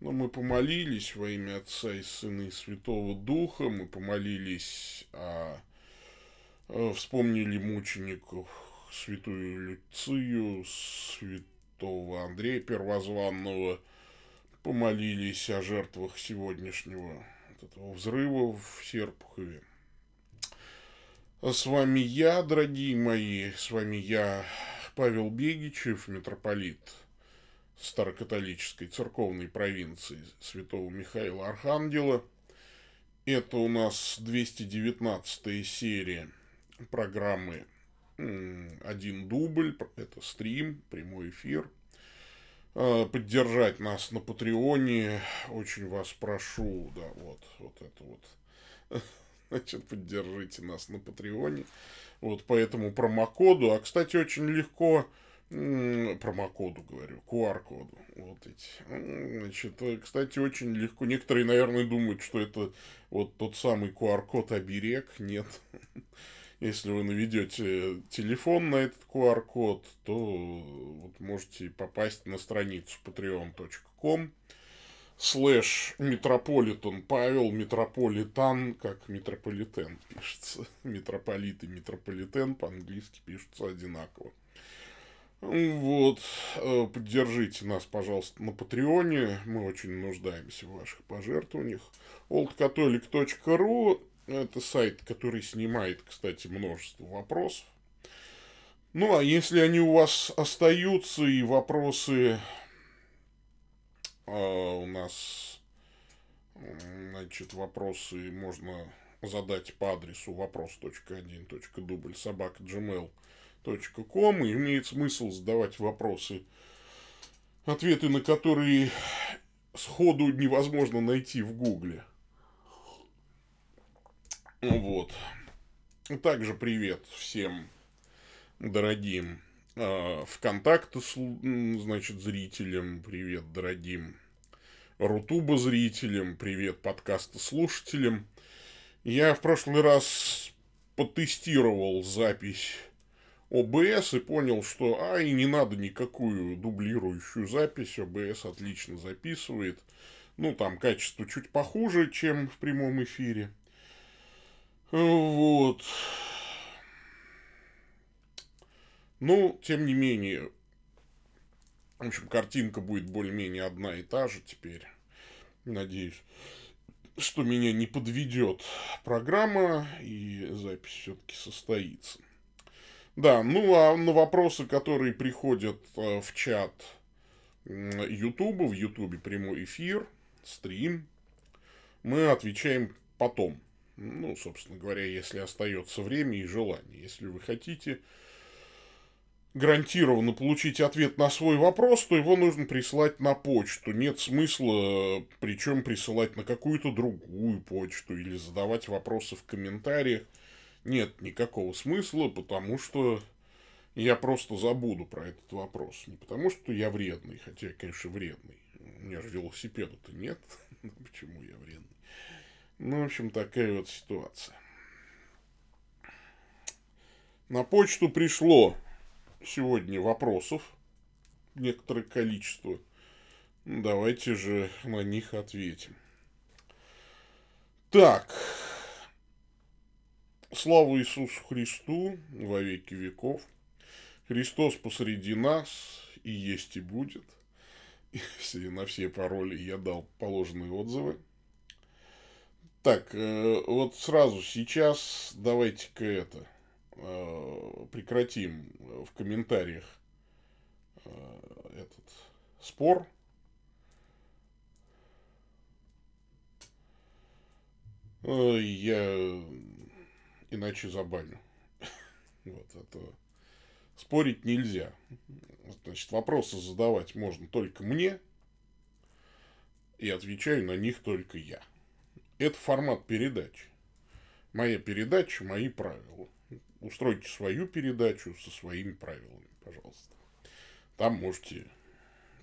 Но мы помолились во имя Отца и Сына и Святого Духа, мы помолились, а, а вспомнили мучеников святую Люцию, святого Андрея Первозванного, помолились о жертвах сегодняшнего вот этого взрыва в Серпухове. А с вами я, дорогие мои, с вами я, Павел Бегичев, митрополит – старокатолической церковной провинции святого Михаила Архангела. Это у нас 219 серия программы «Один дубль», это стрим, прямой эфир. А, поддержать нас на Патреоне, очень вас прошу, да, вот, вот это вот. Значит, поддержите нас на Патреоне. Вот по этому промокоду. А, кстати, очень легко промокоду говорю, QR-коду. Вот эти. Значит, э, кстати, очень легко. Некоторые, наверное, думают, что это вот тот самый QR-код оберег. Нет. Если вы наведете телефон на этот QR-код, то вот можете попасть на страницу patreon.com слэш metropolitan Pavel, metropolitan, как метрополитен пишется. Митрополит и метрополитен по-английски пишутся одинаково. Вот, э, поддержите нас, пожалуйста, на Патреоне. Мы очень нуждаемся в ваших пожертвованиях. oldcatholic.ru это сайт, который снимает, кстати, множество вопросов. Ну, а если они у вас остаются и вопросы э, у нас, значит, вопросы можно задать по адресу вопрос.1.дубль собака gmail.com ком и имеет смысл задавать вопросы, ответы на которые сходу невозможно найти в Гугле. Вот. Также привет всем дорогим э, ВКонтакте, значит, зрителям, привет дорогим Рутуба зрителям, привет подкаста слушателям. Я в прошлый раз потестировал запись ОБС и понял, что а и не надо никакую дублирующую запись, ОБС отлично записывает. Ну, там качество чуть похуже, чем в прямом эфире. Вот. Ну, тем не менее, в общем, картинка будет более-менее одна и та же теперь. Надеюсь, что меня не подведет программа, и запись все-таки состоится. Да, ну а на вопросы, которые приходят э, в чат Ютуба, в Ютубе прямой эфир, стрим, мы отвечаем потом. Ну, собственно говоря, если остается время и желание. Если вы хотите гарантированно получить ответ на свой вопрос, то его нужно прислать на почту. Нет смысла, причем присылать на какую-то другую почту или задавать вопросы в комментариях нет никакого смысла, потому что я просто забуду про этот вопрос. Не потому, что я вредный, хотя я, конечно, вредный. У меня же велосипеда-то нет. Почему я вредный? Ну, в общем, такая вот ситуация. На почту пришло сегодня вопросов, некоторое количество. Давайте же на них ответим. Так, Слава Иисусу Христу во веки веков. Христос посреди нас и есть и будет. И на все пароли я дал положенные отзывы. Так, э, вот сразу сейчас давайте-ка это э, прекратим в комментариях э, этот спор. Я иначе забаню. Вот, это спорить нельзя. Значит, вопросы задавать можно только мне, и отвечаю на них только я. Это формат передачи. Моя передача, мои правила. Устройте свою передачу со своими правилами, пожалуйста. Там можете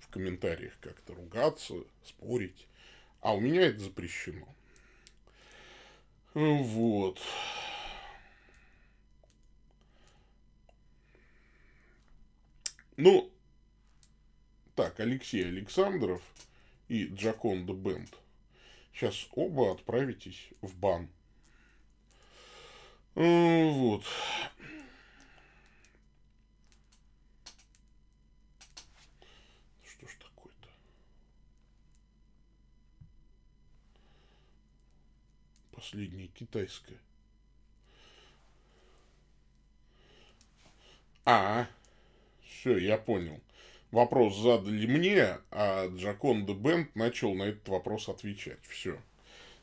в комментариях как-то ругаться, спорить. А у меня это запрещено. Вот. Ну, так, Алексей Александров и Джаконда Бенд. Сейчас оба отправитесь в бан. Э, вот. Что ж такое-то? Последнее китайское. А, все, я понял. Вопрос задали мне, а Джаконда Бенд начал на этот вопрос отвечать. Все.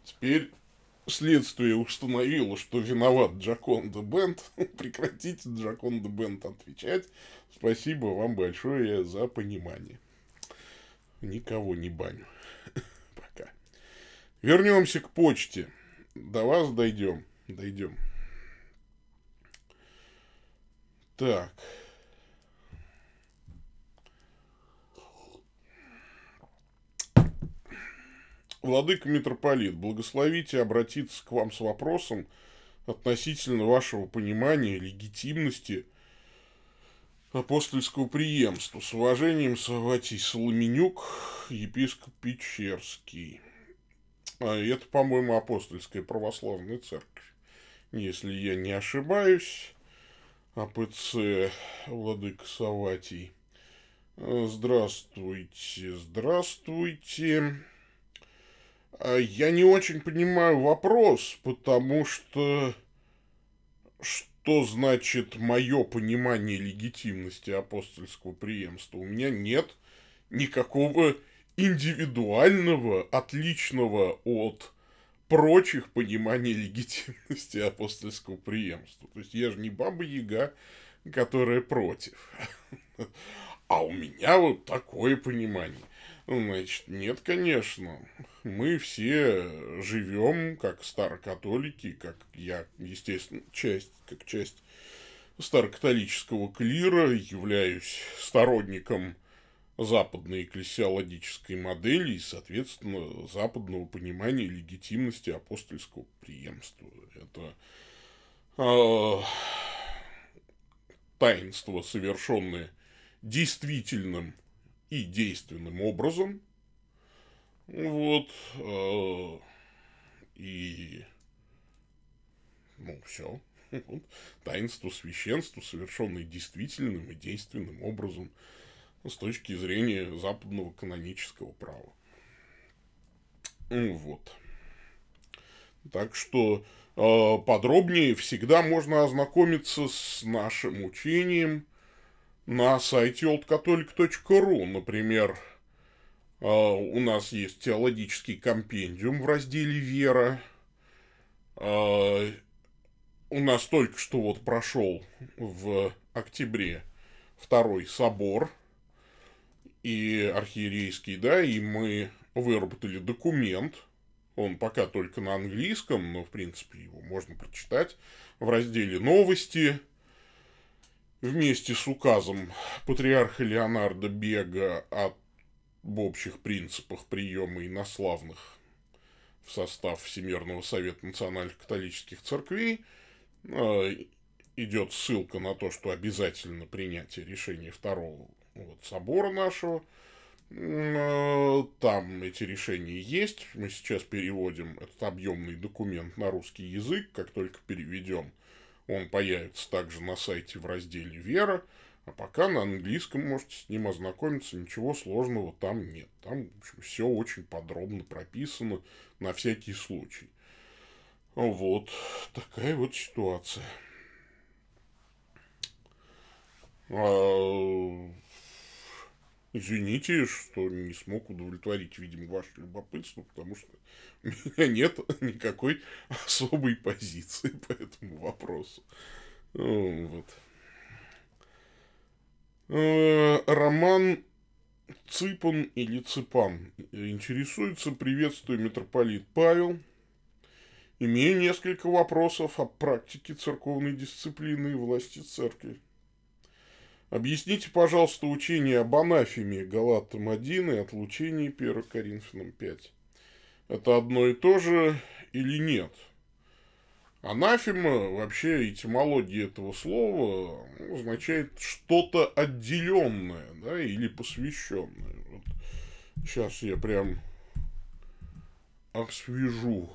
Теперь следствие установило, что виноват Джаконда Бенд. Прекратите Джаконда Бенд отвечать. Спасибо вам большое за понимание. Никого не баню. Пока. Вернемся к почте. До вас дойдем. Дойдем. Так. Владыка митрополит, благословите обратиться к вам с вопросом относительно вашего понимания легитимности апостольского преемства. С уважением, Саватий Соломенюк, епископ Печерский. А это, по-моему, апостольская православная церковь. Если я не ошибаюсь. АПЦ Владыка Саватий. Здравствуйте, здравствуйте. А я не очень понимаю вопрос, потому что что значит мое понимание легитимности апостольского преемства? У меня нет никакого индивидуального, отличного от прочих пониманий легитимности апостольского преемства. То есть я же не баба Яга, которая против. А у меня вот такое понимание. Значит, нет, конечно. Мы все живем как старокатолики, как я, естественно, часть, как часть старокатолического клира, являюсь сторонником западной экклесиологической модели и, соответственно, западного понимания легитимности апостольского преемства. Это э, таинство, совершенное действительным и действенным образом. Вот. Э, и ну, все. Таинство священства, совершенное действительным и действенным образом с точки зрения западного канонического права. Вот. Так что э, подробнее всегда можно ознакомиться с нашим учением на сайте oldcatholic.ru. Например, э, у нас есть теологический компендиум в разделе «Вера». Э, у нас только что вот прошел в октябре второй собор – и архиерейский, да, и мы выработали документ, он пока только на английском, но, в принципе, его можно прочитать в разделе «Новости», вместе с указом патриарха Леонарда Бега об общих принципах приема инославных в состав Всемирного Совета Национальных Католических Церквей э, идет ссылка на то, что обязательно принятие решения второго вот, собора нашего. Э, там эти решения есть. Мы сейчас переводим этот объемный документ на русский язык. Как только переведем, он появится также на сайте в разделе «Вера». А пока на английском можете с ним ознакомиться, ничего сложного там нет. Там, в общем, все очень подробно прописано на всякий случай. Вот такая вот ситуация. Извините, что не смог удовлетворить, видимо, ваше любопытство, потому что у меня нет никакой особой позиции по этому вопросу. Вот. Э, Роман Цыпан или Цыпан интересуется, приветствую митрополит Павел. Имею несколько вопросов о практике церковной дисциплины и власти церкви. Объясните, пожалуйста, учение об анафеме Галатам 1 и отлучении 1 Коринфянам 5. Это одно и то же или нет? Анафема, вообще этимология этого слова означает что-то отделенное, да, или посвященное. Вот Сейчас я прям освежу.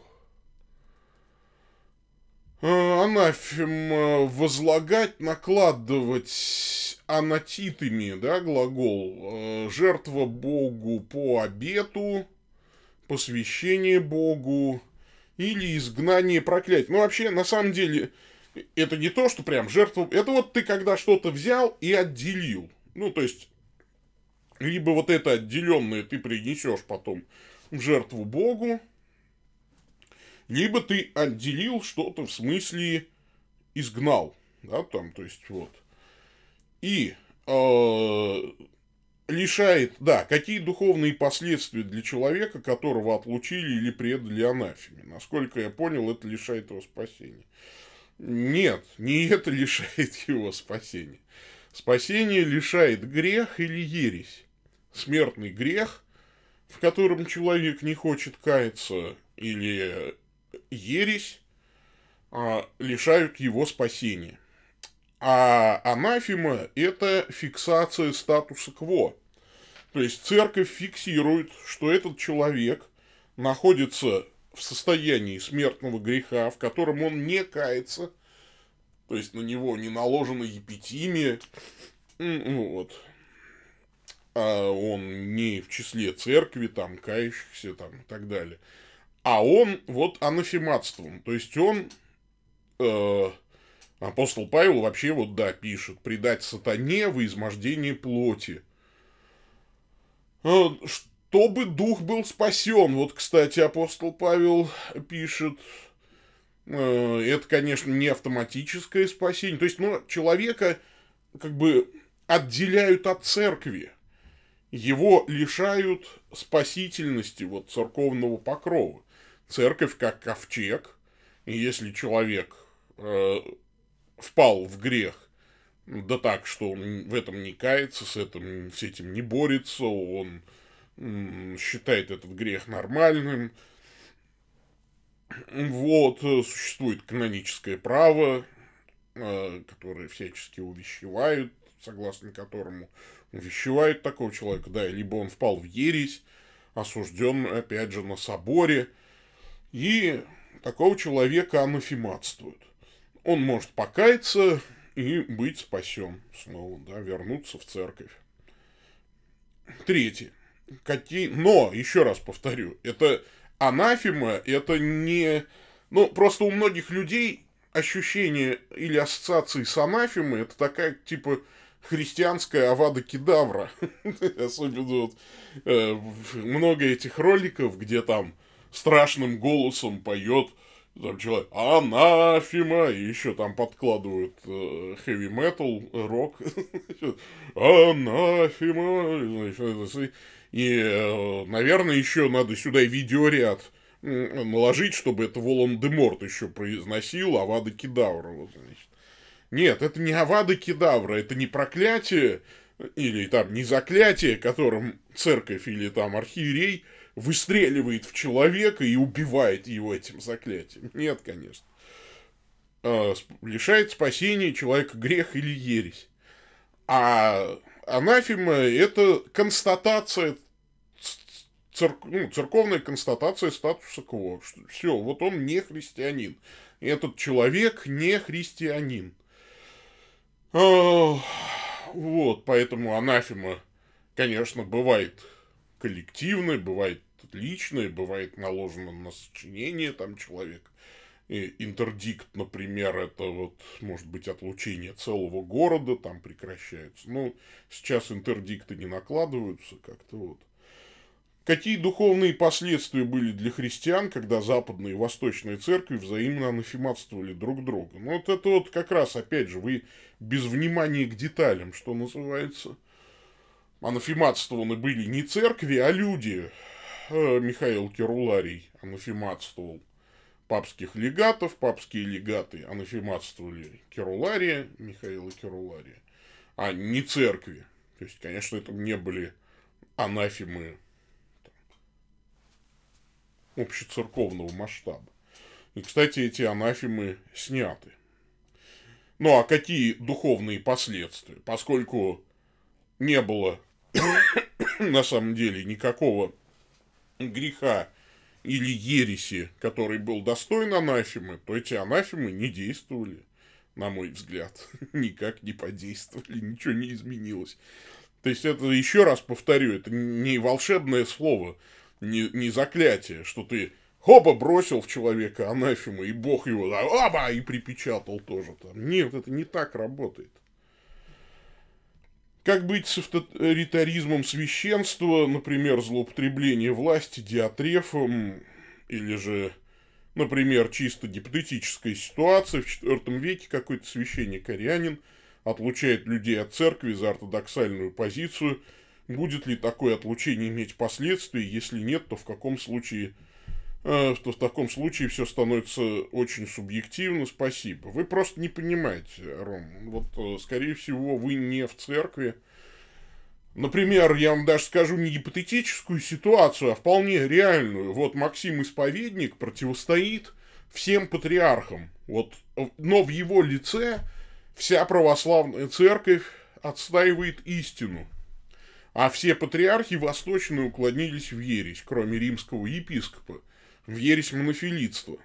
Анафем возлагать, накладывать анатитами, да, глагол, э, жертва Богу по обету, посвящение Богу или изгнание проклятия. Ну, вообще, на самом деле, это не то, что прям жертва... Это вот ты когда что-то взял и отделил. Ну, то есть, либо вот это отделенное ты принесешь потом в жертву Богу, либо ты отделил что-то в смысле изгнал, да, там, то есть вот. И э, лишает, да, какие духовные последствия для человека, которого отлучили или предали анафеме. Насколько я понял, это лишает его спасения. Нет, не это лишает его спасения. Спасение лишает грех или ересь. Смертный грех, в котором человек не хочет каяться, или ересь, а, лишают его спасения. А анафема – это фиксация статуса кво. То есть церковь фиксирует, что этот человек находится в состоянии смертного греха, в котором он не кается, то есть на него не наложена епитимия, ну вот, а он не в числе церкви, там, кающихся, там, и так далее. А он вот анафематством, то есть он, э, апостол Павел вообще вот, да, пишет, предать сатане во измождении плоти. Э, чтобы дух был спасен. Вот, кстати, апостол Павел пишет, э, это, конечно, не автоматическое спасение. То есть, ну, человека как бы отделяют от церкви. Его лишают спасительности вот церковного покрова. Церковь как ковчег, и если человек э, впал в грех, да так, что он в этом не кается, с этим, с этим не борется, он считает этот грех нормальным. Вот, э, существует каноническое право, э, которое всячески увещевают, согласно которому увещевают такого человека, да, либо он впал в ересь, осужден, опять же, на соборе, и такого человека анафематствуют. Он может покаяться и быть спасен снова, да, вернуться в церковь. Третье какие... Но, еще раз повторю, это анафема, это не... Ну, просто у многих людей ощущение или ассоциации с анафемой, это такая, типа, христианская авада кедавра. Особенно вот э, много этих роликов, где там страшным голосом поет там человек анафема, и еще там подкладывают хэви метал, рок. анафема. И, э, наверное, еще надо сюда видеоряд наложить, чтобы это Волан-де-Морт еще произносил Авада Кедавра. Вот, значит. Нет, это не Авада Кедавра, это не проклятие, или там не заклятие, которым церковь или там архиерей выстреливает в человека и убивает его этим заклятием. Нет, конечно. А, лишает спасения человека грех или ересь. А анафема – это констатация, церк, ну, церковная констатация статуса кво. Все, вот он не христианин. Этот человек не христианин. Вот, поэтому анафема, конечно, бывает коллективной, бывает личной, бывает наложено на сочинение там человека. И интердикт, например, это вот, может быть, отлучение целого города, там прекращается. Ну, сейчас интердикты не накладываются как-то вот. Какие духовные последствия были для христиан, когда западные и восточные церкви взаимно анафематствовали друг друга? Ну, вот это вот как раз, опять же, вы без внимания к деталям, что называется. Анафематствованы были не церкви, а люди. Э, Михаил Керуларий анафематствовал папских легатов, папские легаты анафематствовали Керулария, Михаила Керулария, а не церкви. То есть, конечно, это не были анафемы общецерковного масштаба. И, кстати, эти анафемы сняты. Ну, а какие духовные последствия? Поскольку не было на самом деле никакого греха или ереси, который был достоин анафемы, то эти анафемы не действовали, на мой взгляд. Никак не подействовали, ничего не изменилось. То есть это, еще раз повторю, это не волшебное слово, не, не заклятие, что ты хоба бросил в человека анафему, и бог его, оба, и припечатал тоже там. Нет, это не так работает. Как быть с авторитаризмом священства, например, злоупотребление власти диатрефом, или же, например, чисто гипотетическая ситуация, в IV веке какой-то священник-арианин отлучает людей от церкви за ортодоксальную позицию. Будет ли такое отлучение иметь последствия? Если нет, то в каком случае что в таком случае все становится очень субъективно. Спасибо. Вы просто не понимаете, Ром. Вот, э, скорее всего, вы не в церкви. Например, я вам даже скажу не гипотетическую ситуацию, а вполне реальную. Вот Максим Исповедник противостоит всем патриархам. Вот, но в его лице вся православная церковь отстаивает истину. А все патриархи восточные уклонились в ересь, кроме римского епископа в ересь монофилитства.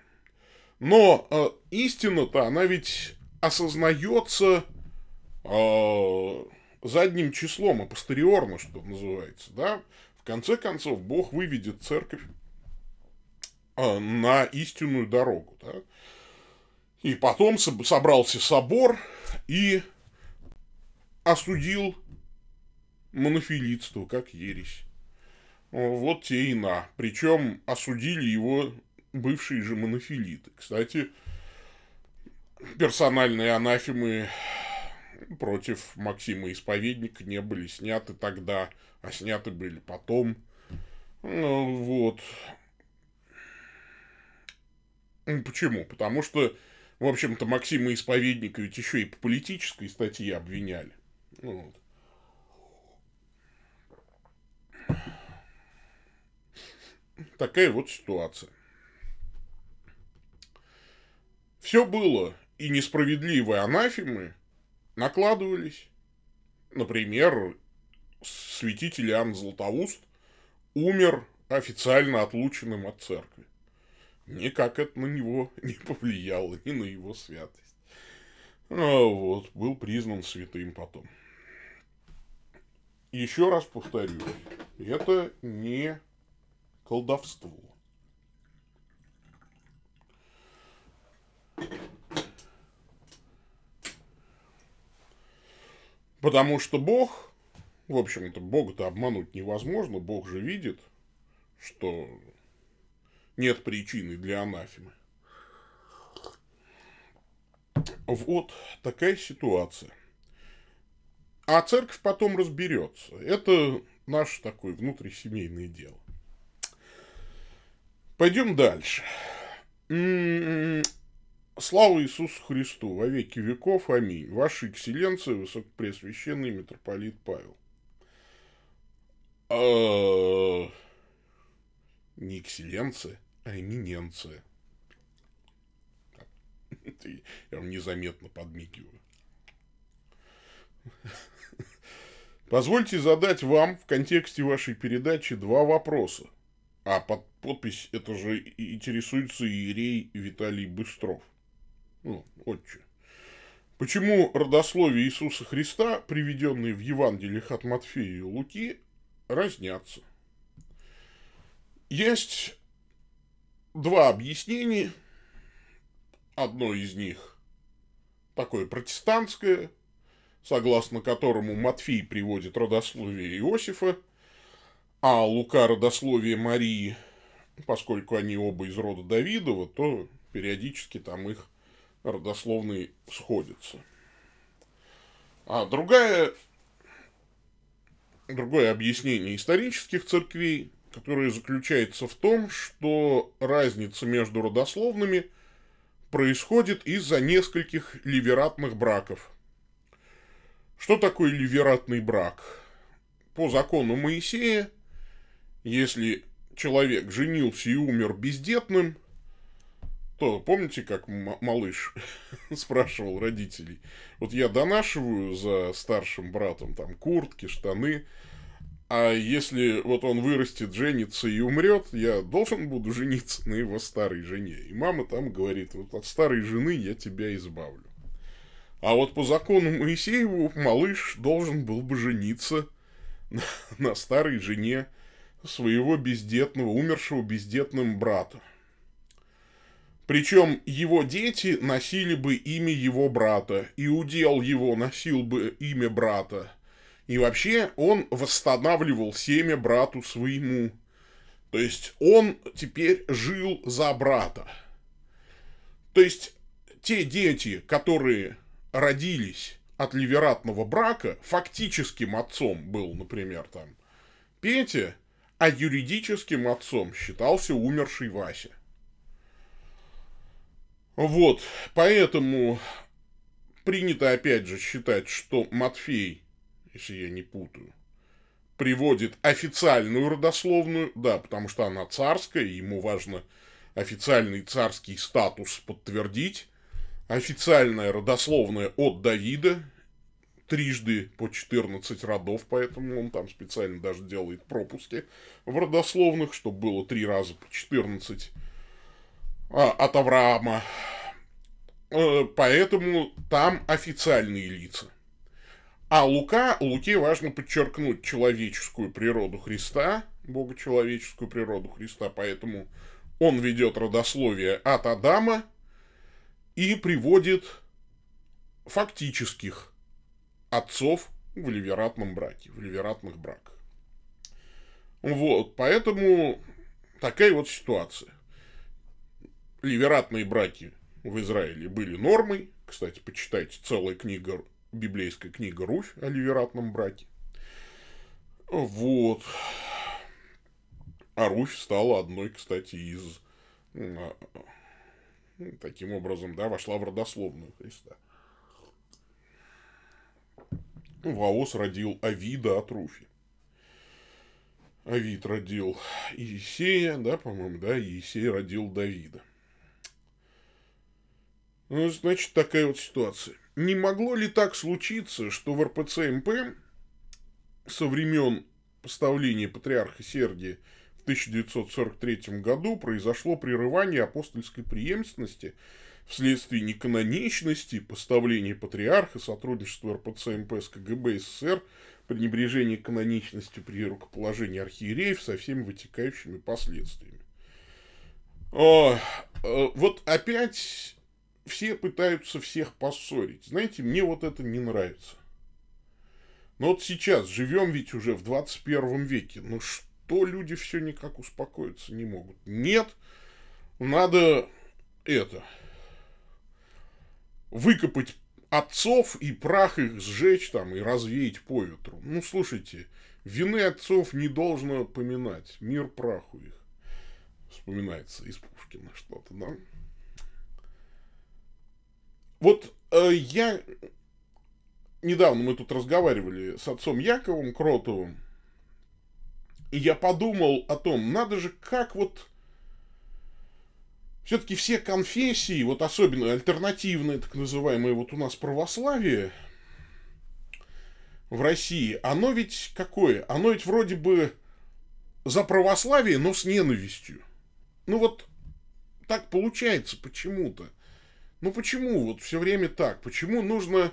Но э, истина-то, она ведь осознается э, задним числом, а постериорно, что называется, да? В конце концов, Бог выведет церковь э, на истинную дорогу, да? И потом собрался собор и осудил монофилитство как ересь. Вот те и на. Причем осудили его бывшие же монофилиты. Кстати, персональные анафемы против Максима Исповедника не были сняты тогда, а сняты были потом. Ну, вот. Почему? Потому что, в общем-то, Максима Исповедника ведь еще и по политической статье обвиняли. Вот. Такая вот ситуация. Все было, и несправедливые анафемы накладывались. Например, святитель Иоанн Златоуст умер официально отлученным от церкви. Никак это на него не повлияло, ни на его святость. А вот, был признан святым потом. Еще раз повторю, это не колдовству. Потому что Бог, в общем-то, Бога-то обмануть невозможно, Бог же видит, что нет причины для анафемы. Вот такая ситуация. А церковь потом разберется. Это наше такое внутрисемейное дело. Пойдем дальше. Слава Иисусу Христу, во веки веков, аминь. Ваша экселленция, высокопреосвященный митрополит Павел. А... Не экселленция, а эминенция. Я вам незаметно подмигиваю. Позвольте задать вам в контексте вашей передачи два вопроса. А под подпись это же интересуется иерей Виталий Быстров. Ну, отче. Почему родословие Иисуса Христа, приведенные в Евангелиях от Матфея и Луки, разнятся? Есть два объяснения. Одно из них такое протестантское, согласно которому Матфей приводит родословие Иосифа, а Лука родословие Марии, поскольку они оба из рода Давидова, то периодически там их родословные сходятся. А другая, другое объяснение исторических церквей, которое заключается в том, что разница между родословными происходит из-за нескольких ливератных браков. Что такое ливератный брак? По закону Моисея – если человек женился и умер бездетным, то помните, как малыш спрашивал родителей, вот я донашиваю за старшим братом там куртки, штаны, а если вот он вырастет, женится и умрет, я должен буду жениться на его старой жене. И мама там говорит, вот от старой жены я тебя избавлю. А вот по закону Моисееву малыш должен был бы жениться на, на старой жене своего бездетного, умершего бездетным брата. Причем его дети носили бы имя его брата, и удел его носил бы имя брата. И вообще он восстанавливал семя брату своему. То есть он теперь жил за брата. То есть те дети, которые родились от ливератного брака, фактическим отцом был, например, там Петя, а юридическим отцом считался умерший Вася. Вот, поэтому принято опять же считать, что Матфей, если я не путаю, приводит официальную родословную, да, потому что она царская, ему важно официальный царский статус подтвердить, официальная родословная от Давида, трижды по 14 родов, поэтому он там специально даже делает пропуски в родословных, чтобы было три раза по 14 а, от Авраама. Э, поэтому там официальные лица. А Лука, Луке важно подчеркнуть человеческую природу Христа, богочеловеческую природу Христа, поэтому он ведет родословие от Адама и приводит фактических отцов в ливератном браке, в ливератных браках. Вот, поэтому такая вот ситуация ливератные браки в Израиле были нормой. Кстати, почитайте целая книга, библейская книга Руфь о ливератном браке. Вот. А Руфь стала одной, кстати, из... А, таким образом, да, вошла в родословную Христа. Ваос родил Авида от Руфи. Авид родил Иисея, да, по-моему, да, Иисей родил Давида. Ну, значит, такая вот ситуация. Не могло ли так случиться, что в РПЦ МП со времен поставления патриарха Сергия в 1943 году произошло прерывание апостольской преемственности вследствие неканоничности поставления патриарха, сотрудничества РПЦ МП с КГБ СССР, пренебрежение каноничностью при рукоположении архиереев со всеми вытекающими последствиями. О, э, вот опять все пытаются всех поссорить. Знаете, мне вот это не нравится. Но вот сейчас живем ведь уже в 21 веке. Ну что люди все никак успокоиться не могут? Нет, надо это выкопать отцов и прах их сжечь там и развеять по ветру. Ну, слушайте, вины отцов не должно поминать. Мир праху их. Вспоминается из Пушкина что-то, да? Вот э, я недавно мы тут разговаривали с отцом Яковом Кротовым, и я подумал о том, надо же как вот все-таки все конфессии, вот особенно альтернативное, так называемое вот у нас православие в России, оно ведь какое? Оно ведь вроде бы за православие, но с ненавистью. Ну вот так получается почему-то. Ну почему вот все время так? Почему нужно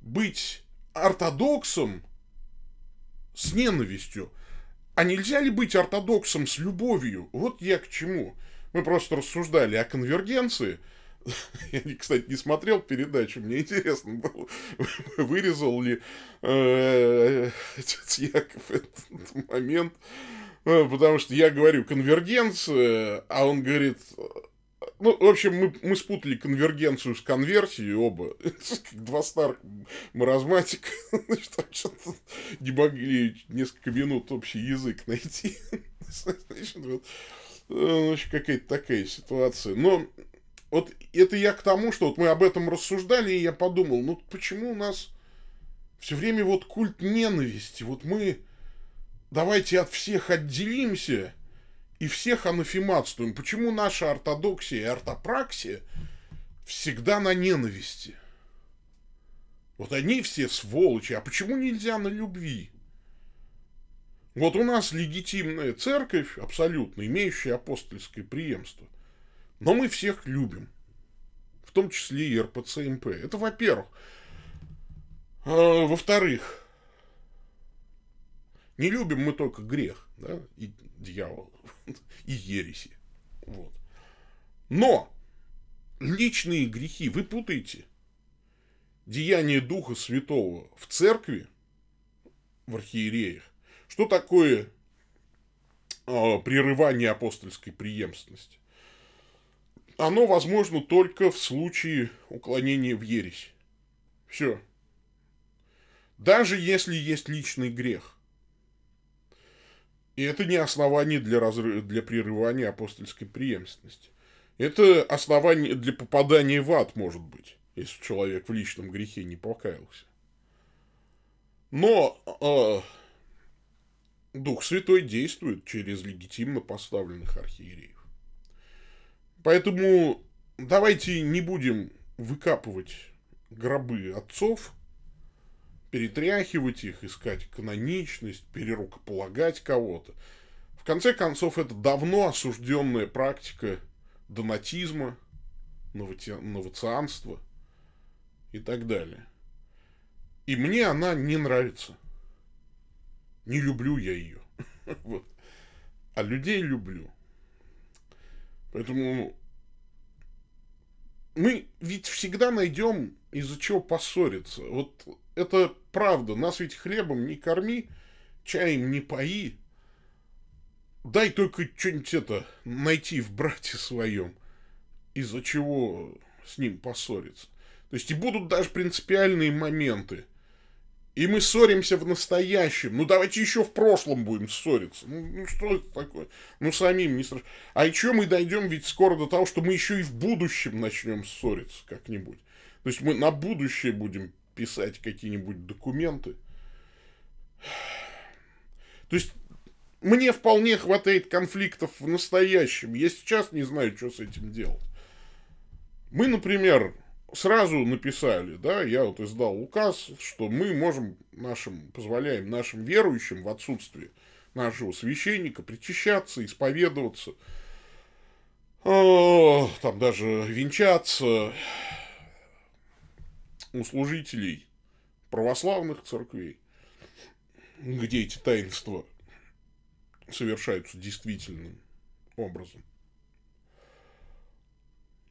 быть ортодоксом с ненавистью? А нельзя ли быть ортодоксом с любовью? Вот я к чему. Мы просто рассуждали о конвергенции. Я, кстати, не смотрел передачу, мне интересно было, вырезал ли э, отец Яков этот момент. Э, потому что я говорю конвергенция, а он говорит ну, в общем, мы, мы спутали конвергенцию с конверсией оба. Два старых маразматика. Что-то не могли несколько минут общий язык найти. Значит, вот, ну, какая-то такая ситуация. Но вот это я к тому, что вот мы об этом рассуждали, и я подумал, ну почему у нас все время вот культ ненависти? Вот мы давайте от всех отделимся и всех анафематствуем. Почему наша ортодоксия и ортопраксия всегда на ненависти? Вот они все сволочи. А почему нельзя на любви? Вот у нас легитимная церковь, абсолютно имеющая апостольское преемство. Но мы всех любим. В том числе и РПЦ-МП. Это во-первых. А, во-вторых, не любим мы только грех, да, и дьявол, и ереси. Вот. Но личные грехи вы путаете. Деяние Духа Святого в церкви, в архиереях, что такое э, прерывание апостольской преемственности? Оно возможно только в случае уклонения в ересь. Все. Даже если есть личный грех. И это не основание для, разрыва, для прерывания апостольской преемственности. Это основание для попадания в ад, может быть, если человек в личном грехе не покаялся. Но э, Дух Святой действует через легитимно поставленных архиереев. Поэтому давайте не будем выкапывать гробы отцов, перетряхивать их, искать каноничность, перерукополагать кого-то. В конце концов, это давно осужденная практика донатизма, новацианства и так далее. И мне она не нравится. Не люблю я ее. вот. А людей люблю. Поэтому мы ведь всегда найдем из-за чего поссориться. Вот это правда. Нас ведь хлебом не корми, чаем не пои. Дай только что-нибудь это найти в брате своем, из-за чего с ним поссориться. То есть и будут даже принципиальные моменты – и мы ссоримся в настоящем. Ну, давайте еще в прошлом будем ссориться. Ну, ну что это такое? Ну, самим не страшно. А еще мы дойдем ведь скоро до того, что мы еще и в будущем начнем ссориться как-нибудь. То есть мы на будущее будем писать какие-нибудь документы. То есть мне вполне хватает конфликтов в настоящем. Я сейчас не знаю, что с этим делать. Мы, например, сразу написали, да, я вот издал указ, что мы можем нашим, позволяем нашим верующим в отсутствии нашего священника причащаться, исповедоваться, там даже венчаться у служителей православных церквей, где эти таинства совершаются действительным образом.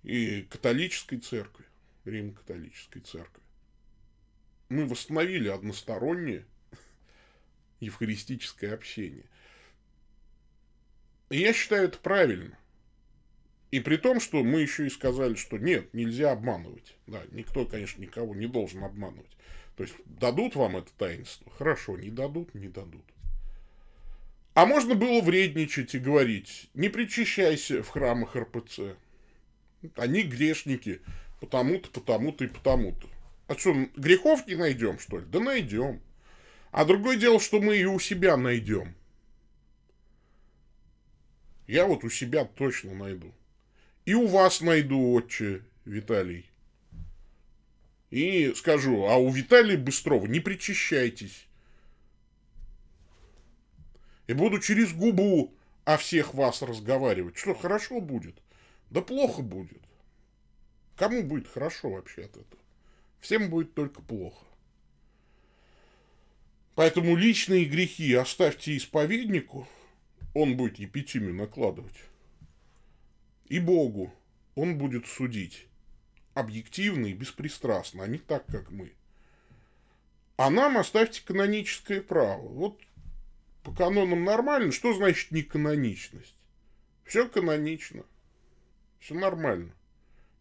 И католической церкви. Римо-католической церкви. Мы восстановили одностороннее евхаристическое общение. И я считаю это правильно. И при том, что мы еще и сказали, что нет, нельзя обманывать. Да, никто, конечно, никого не должен обманывать. То есть дадут вам это таинство? Хорошо, не дадут, не дадут. А можно было вредничать и говорить, не причащайся в храмах РПЦ. Они грешники, потому-то, потому-то и потому-то. А что, грехов не найдем, что ли? Да найдем. А другое дело, что мы и у себя найдем. Я вот у себя точно найду. И у вас найду, отче Виталий. И скажу, а у Виталия Быстрова не причащайтесь. И буду через губу о всех вас разговаривать. Что, хорошо будет? Да плохо будет. Кому будет хорошо вообще от этого? Всем будет только плохо. Поэтому личные грехи оставьте исповеднику, он будет епитимию накладывать. И Богу он будет судить объективно и беспристрастно, а не так, как мы. А нам оставьте каноническое право. Вот по канонам нормально. Что значит неканоничность? Все канонично. Все нормально.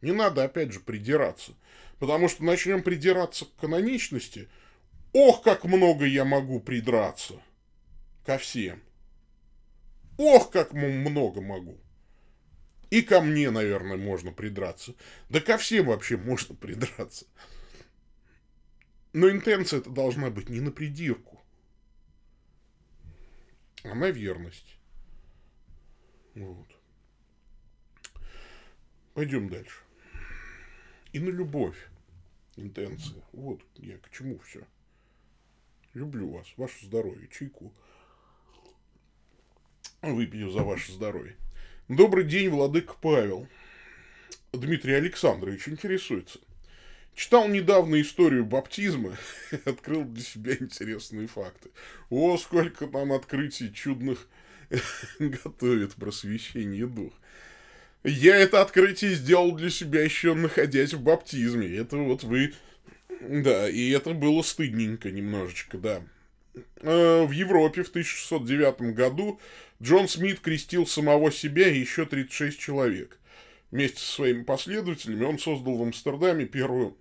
Не надо, опять же, придираться. Потому что начнем придираться к каноничности. Ох, как много я могу придраться ко всем. Ох, как много могу. И ко мне, наверное, можно придраться. Да ко всем вообще можно придраться. Но интенция это должна быть не на придирку, а на верность. Вот. Пойдем дальше и на любовь интенция. Вот я к чему все. Люблю вас, ваше здоровье, чайку. Выпью за ваше здоровье. Добрый день, владыка Павел. Дмитрий Александрович интересуется. Читал недавно историю баптизма открыл для себя интересные факты. О, сколько там открытий чудных готовит просвещение дух. Я это открытие сделал для себя еще находясь в баптизме. Это вот вы... Да, и это было стыдненько немножечко, да. Э, в Европе в 1609 году Джон Смит крестил самого себя и еще 36 человек. Вместе со своими последователями он создал в Амстердаме первую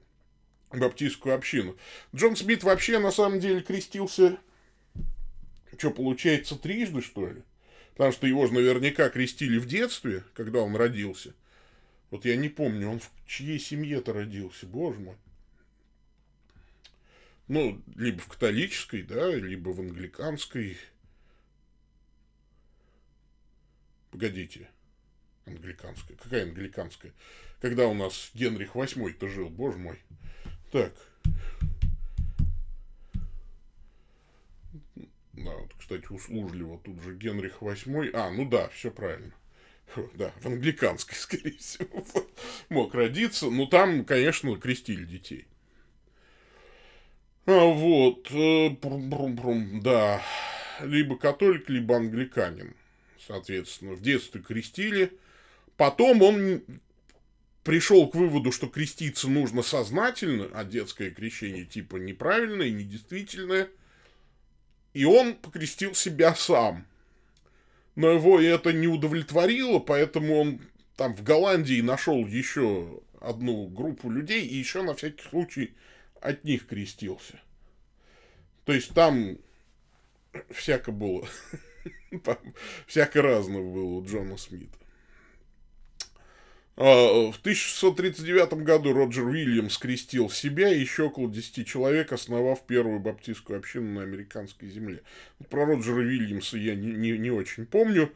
баптистскую общину. Джон Смит вообще на самом деле крестился, что получается, трижды, что ли? Потому что его же наверняка крестили в детстве, когда он родился. Вот я не помню, он в чьей семье-то родился, боже мой. Ну, либо в католической, да, либо в англиканской. Погодите. Англиканская. Какая англиканская? Когда у нас Генрих VIII-то жил, боже мой. Так. Да, вот, кстати, услужливо тут же Генрих VIII. А, ну да, все правильно. Да, в англиканской, скорее всего, мог родиться. Ну, там, конечно, крестили детей. А, вот, э, да, либо католик, либо англиканин, соответственно, в детстве крестили. Потом он пришел к выводу, что креститься нужно сознательно, а детское крещение типа неправильное, недействительное. И он покрестил себя сам. Но его это не удовлетворило, поэтому он там в Голландии нашел еще одну группу людей и еще на всякий случай от них крестился. То есть там всяко было. Там всяко разного было у Джона Смита. А, в 1639 году Роджер Уильямс крестил себя и еще около 10 человек, основав первую баптистскую общину на американской земле. Про Роджера Уильямса я не, не, не очень помню.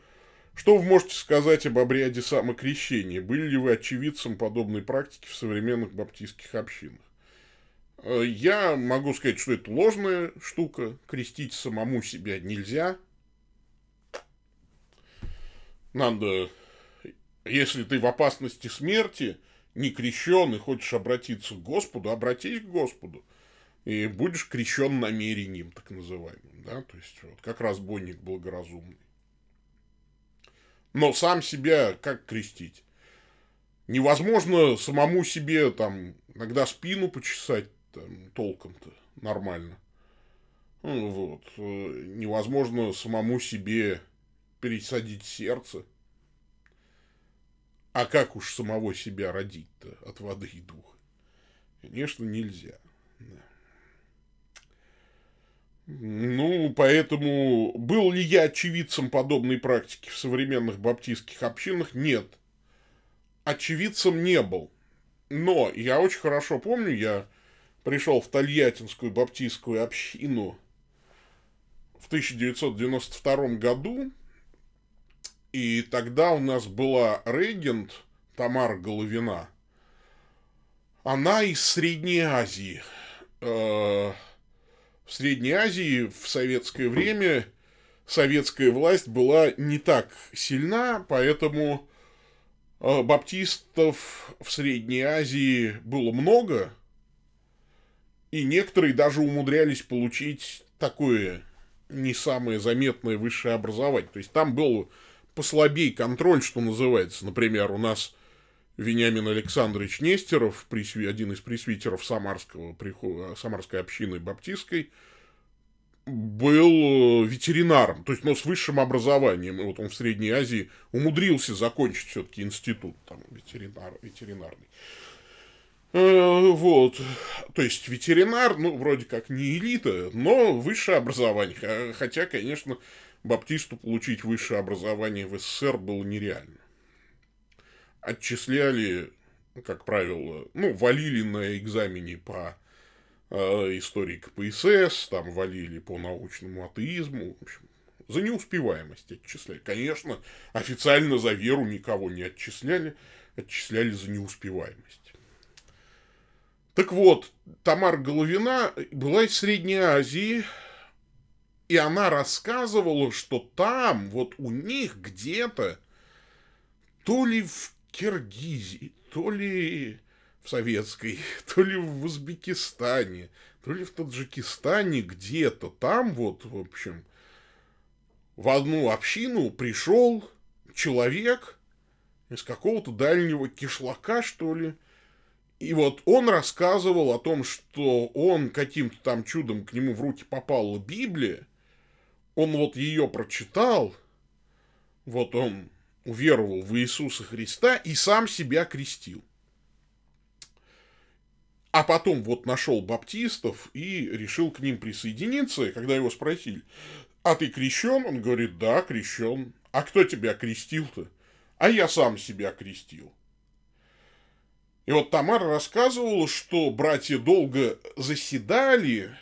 Что вы можете сказать об обряде самокрещения? Были ли вы очевидцем подобной практики в современных баптистских общинах? Э, я могу сказать, что это ложная штука. Крестить самому себя нельзя. Надо если ты в опасности смерти, не крещен и хочешь обратиться к Господу, обратись к Господу. И будешь крещен намерением, так называемым. Да? То есть, вот, как разбойник благоразумный. Но сам себя как крестить? Невозможно самому себе там иногда спину почесать там, толком-то нормально. Ну, вот. Э, невозможно самому себе пересадить сердце. А как уж самого себя родить-то от воды и духа? Конечно, нельзя. Ну, поэтому был ли я очевидцем подобной практики в современных баптистских общинах? Нет. Очевидцем не был. Но я очень хорошо помню, я пришел в Тольяттинскую баптистскую общину в 1992 году, и тогда у нас была регент Тамара Головина. Она из Средней Азии. Э, в Средней Азии в советское время советская власть была не так сильна, поэтому э, баптистов в Средней Азии было много, и некоторые даже умудрялись получить такое не самое заметное высшее образование. То есть там был послабей контроль, что называется. Например, у нас Вениамин Александрович Нестеров, один из пресвитеров Самарского, Самарской общины баптистской, был э, ветеринаром, то есть, но с высшим образованием. И вот он в Средней Азии умудрился закончить все-таки институт там, ветеринар, ветеринарный. Э, вот. То есть, ветеринар, ну, вроде как не элита, но высшее образование. Хотя, конечно, Баптисту получить высшее образование в СССР было нереально. Отчисляли, как правило, ну, валили на экзамене по э, истории КПСС, там валили по научному атеизму, в общем, за неуспеваемость отчисляли. Конечно, официально за веру никого не отчисляли, отчисляли за неуспеваемость. Так вот, Тамара Головина была из Средней Азии, И она рассказывала, что там, вот у них где-то, то ли в Киргизии, то ли в Советской, то ли в Узбекистане, то ли в Таджикистане где-то. Там вот, в общем, в одну общину пришел человек из какого-то дальнего кишлака, что ли. И вот он рассказывал о том, что он каким-то там чудом к нему в руки попала Библия, он вот ее прочитал, вот он уверовал в Иисуса Христа и сам себя крестил. А потом вот нашел баптистов и решил к ним присоединиться. Когда его спросили, а ты крещен? Он говорит, да, крещен. А кто тебя крестил-то? А я сам себя крестил. И вот Тамара рассказывала, что братья долго заседали.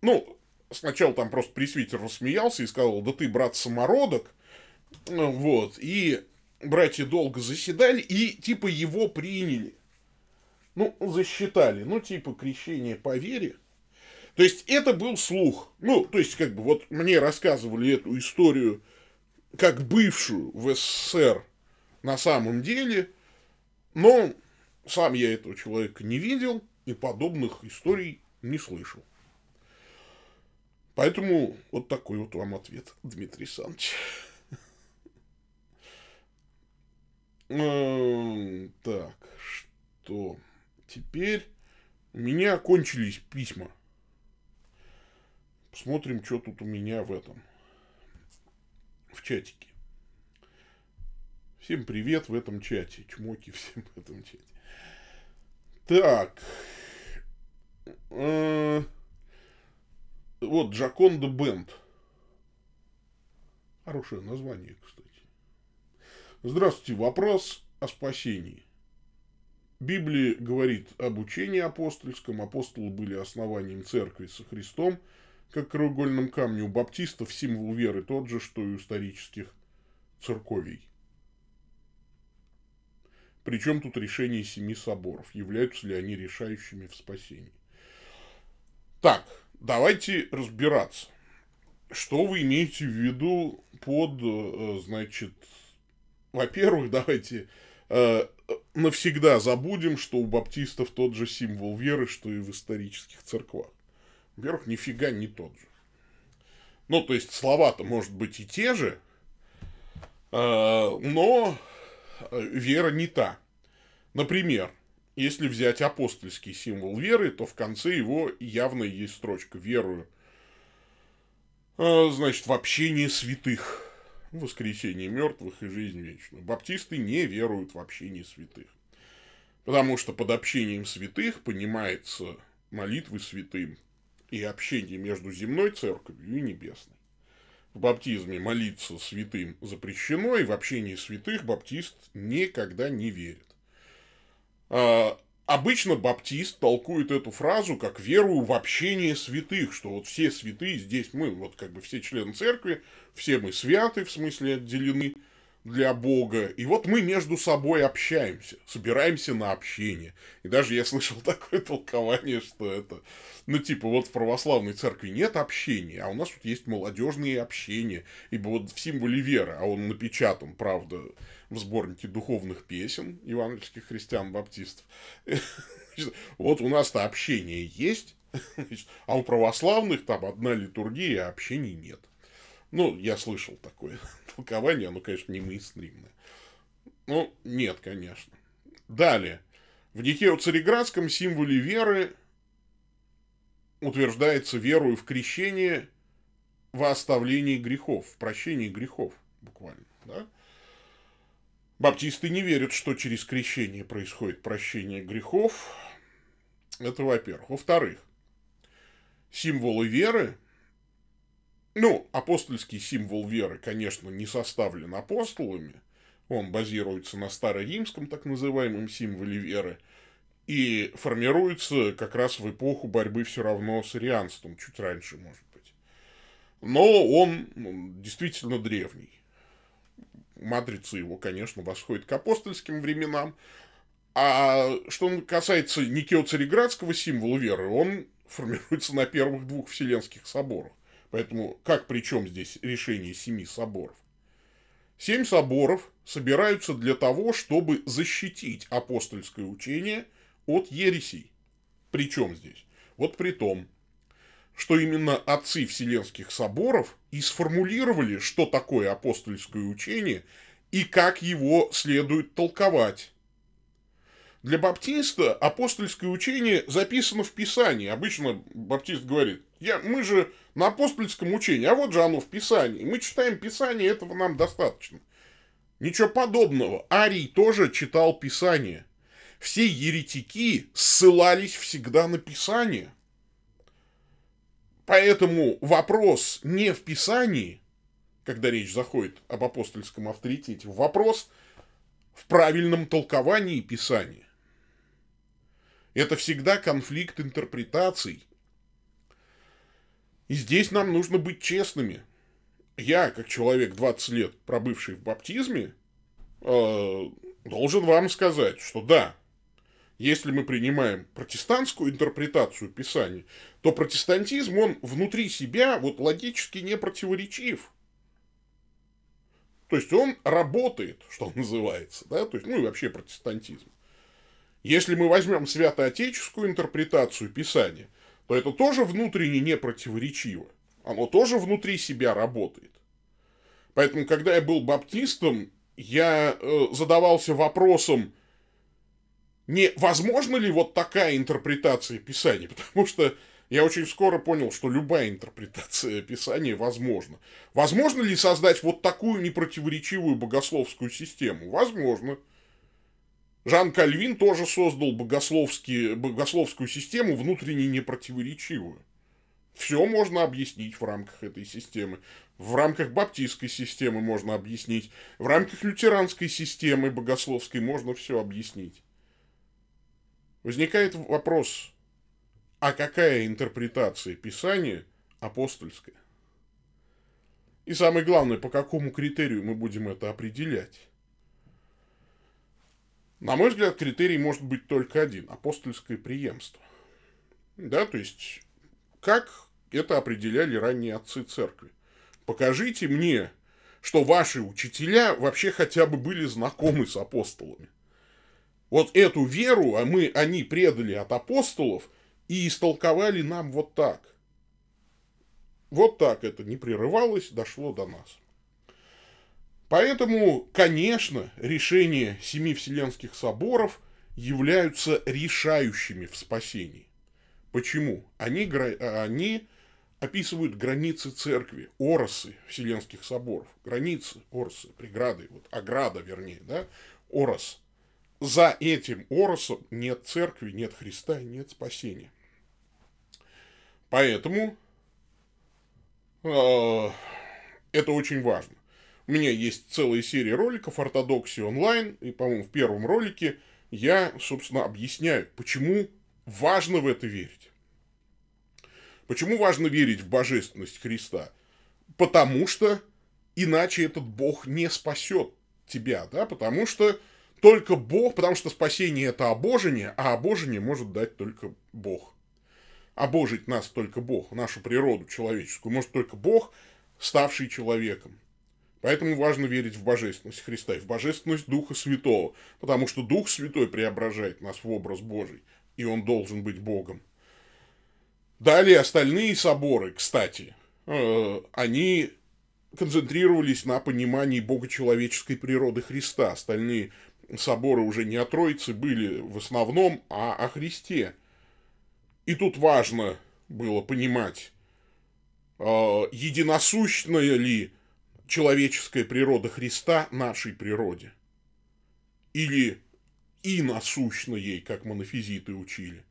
Ну, сначала там просто пресвитер рассмеялся и сказал, да ты, брат, самородок. Вот. И братья долго заседали и типа его приняли ну, засчитали, ну, типа крещение по вере. То есть это был слух. Ну, то есть, как бы, вот мне рассказывали эту историю как бывшую в СССР на самом деле, но сам я этого человека не видел и подобных историй не слышал. Поэтому вот такой вот вам ответ, Дмитрий Александрович. Эм, так, что... Теперь у меня кончились письма. Посмотрим, что тут у меня в этом. В чатике. Всем привет в этом чате. Чмоки всем в этом чате. Так. Вот, Джаконда Бенд. Хорошее название, кстати. Здравствуйте. Вопрос о спасении. Библия говорит об учении апостольском. Апостолы были основанием церкви со Христом, как краеугольном камне. У баптистов символ веры тот же, что и у исторических церковей. Причем тут решение семи соборов? Являются ли они решающими в спасении? Так, давайте разбираться. Что вы имеете в виду под, э, значит, во-первых, давайте э, навсегда забудем, что у баптистов тот же символ веры, что и в исторических церквах. Во-первых, нифига не тот же. Ну, то есть, слова-то, может быть, и те же, э, но вера не та. Например, если взять апостольский символ веры, то в конце его явно есть строчка «верую». Э, значит, в общении святых воскресение мертвых и жизнь вечную. Баптисты не веруют в общение святых. Потому что под общением святых понимается молитвы святым и общение между земной церковью и небесной. В баптизме молиться святым запрещено, и в общении святых баптист никогда не верит. А, Обычно баптист толкует эту фразу как веру в общение святых, что вот все святые здесь мы, вот как бы все члены церкви, все мы святы, в смысле отделены для Бога, и вот мы между собой общаемся, собираемся на общение. И даже я слышал такое толкование, что это, ну типа вот в православной церкви нет общения, а у нас тут есть молодежные общения, ибо вот в символе веры, а он напечатан, правда, в сборнике духовных песен евангельских христиан-баптистов. Вот у нас-то общение есть, а у православных там одна литургия, а общения нет. Ну, я слышал такое толкование, оно, конечно, не мейнстримное. Ну, нет, конечно. Далее. В Никео-Цареградском символе веры утверждается верою в крещение во оставлении грехов, в прощении грехов, буквально. Да? Баптисты не верят, что через крещение происходит прощение грехов. Это во-первых. Во-вторых, символы веры, ну, апостольский символ веры, конечно, не составлен апостолами, он базируется на староримском так называемом символе веры, и формируется как раз в эпоху борьбы все равно с арианством, чуть раньше, может быть. Но он ну, действительно древний матрица его, конечно, восходит к апостольским временам. А что касается Никео Цареградского символа веры, он формируется на первых двух Вселенских соборах. Поэтому как при чем здесь решение семи соборов? Семь соборов собираются для того, чтобы защитить апостольское учение от ересей. Причем здесь? Вот при том, что именно отцы Вселенских соборов и сформулировали, что такое апостольское учение и как его следует толковать. Для баптиста апостольское учение записано в Писании. Обычно баптист говорит, я, мы же на апостольском учении, а вот же оно в Писании. Мы читаем Писание, этого нам достаточно. Ничего подобного. Арий тоже читал Писание. Все еретики ссылались всегда на Писание. Поэтому вопрос не в Писании, когда речь заходит об апостольском авторитете, вопрос в правильном толковании Писания. Это всегда конфликт интерпретаций. И здесь нам нужно быть честными. Я, как человек 20 лет, пробывший в баптизме, э, должен вам сказать, что да, если мы принимаем протестантскую интерпретацию Писания, то протестантизм, он внутри себя вот логически не противоречив. То есть он работает, что называется, да, то есть, ну и вообще протестантизм. Если мы возьмем святоотеческую интерпретацию Писания, то это тоже внутренне не противоречиво. Оно тоже внутри себя работает. Поэтому, когда я был баптистом, я э, задавался вопросом, не возможно ли вот такая интерпретация Писания, потому что я очень скоро понял, что любая интерпретация Писания возможна. Возможно ли создать вот такую непротиворечивую богословскую систему? Возможно. Жан Кальвин тоже создал богословские, богословскую систему внутренне непротиворечивую. Все можно объяснить в рамках этой системы. В рамках баптистской системы можно объяснить. В рамках лютеранской системы богословской можно все объяснить. Возникает вопрос, а какая интерпретация Писания апостольская? И самое главное, по какому критерию мы будем это определять? На мой взгляд, критерий может быть только один – апостольское преемство. Да, то есть, как это определяли ранние отцы церкви? Покажите мне, что ваши учителя вообще хотя бы были знакомы с апостолами. Вот эту веру а мы, они предали от апостолов и истолковали нам вот так. Вот так это не прерывалось, дошло до нас. Поэтому, конечно, решения семи Вселенских соборов являются решающими в спасении. Почему? Они, они описывают границы церкви, оросы Вселенских соборов. Границы, оросы, преграды, вот ограда, вернее, да, орос за этим оросом нет церкви, нет Христа, нет спасения. Поэтому э, это очень важно. У меня есть целая серия роликов «Ортодоксия онлайн», и, по-моему, в первом ролике я, собственно, объясняю, почему важно в это верить. Почему важно верить в божественность Христа? Потому что иначе этот Бог не спасет тебя, да, потому что только Бог, потому что спасение это обожение, а обожение может дать только Бог. Обожить нас только Бог, нашу природу человеческую, может только Бог, ставший человеком. Поэтому важно верить в божественность Христа и в божественность Духа Святого, потому что Дух Святой преображает нас в образ Божий, и он должен быть Богом. Далее остальные соборы, кстати, э, они концентрировались на понимании богочеловеческой природы Христа. Остальные соборы уже не о Троице были в основном, а о Христе. И тут важно было понимать, э, единосущная ли человеческая природа Христа нашей природе, или и насущна ей, как монофизиты учили.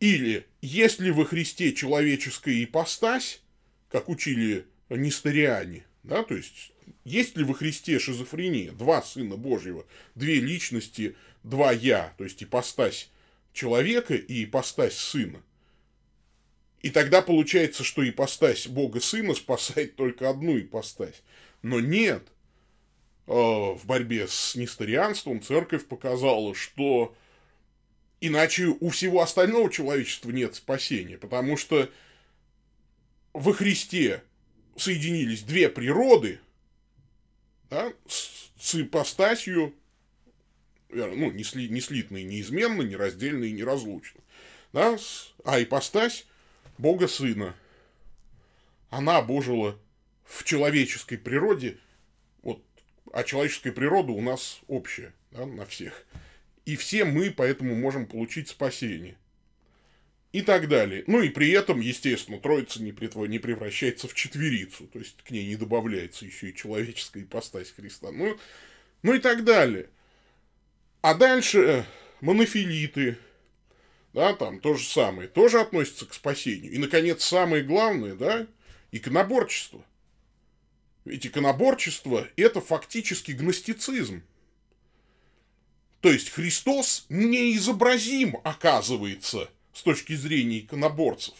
Или, если во Христе человеческая ипостась, как учили несториане, да, то есть есть ли во Христе шизофрения? Два Сына Божьего, две личности, два Я, то есть ипостась человека и ипостась Сына. И тогда получается, что ипостась Бога Сына спасает только одну ипостась. Но нет. Э, в борьбе с несторианством церковь показала, что иначе у всего остального человечества нет спасения, потому что во Христе соединились две природы, да, с, ипостасью, ну, не, сли, не слитные, неизменно, нераздельные, неразлучно. Да, а ипостась Бога Сына. Она обожила в человеческой природе, вот, а человеческая природа у нас общая, да, на всех. И все мы поэтому можем получить спасение и так далее. Ну и при этом, естественно, Троица не, не превращается в четверицу, то есть к ней не добавляется еще и человеческая ипостась Христа. Ну, ну и так далее. А дальше э, монофилиты, да, там то же самое, тоже относятся к спасению. И, наконец, самое главное, да, иконоборчество. Ведь иконоборчество – это фактически гностицизм. То есть Христос неизобразим, оказывается – с точки зрения иконоборцев.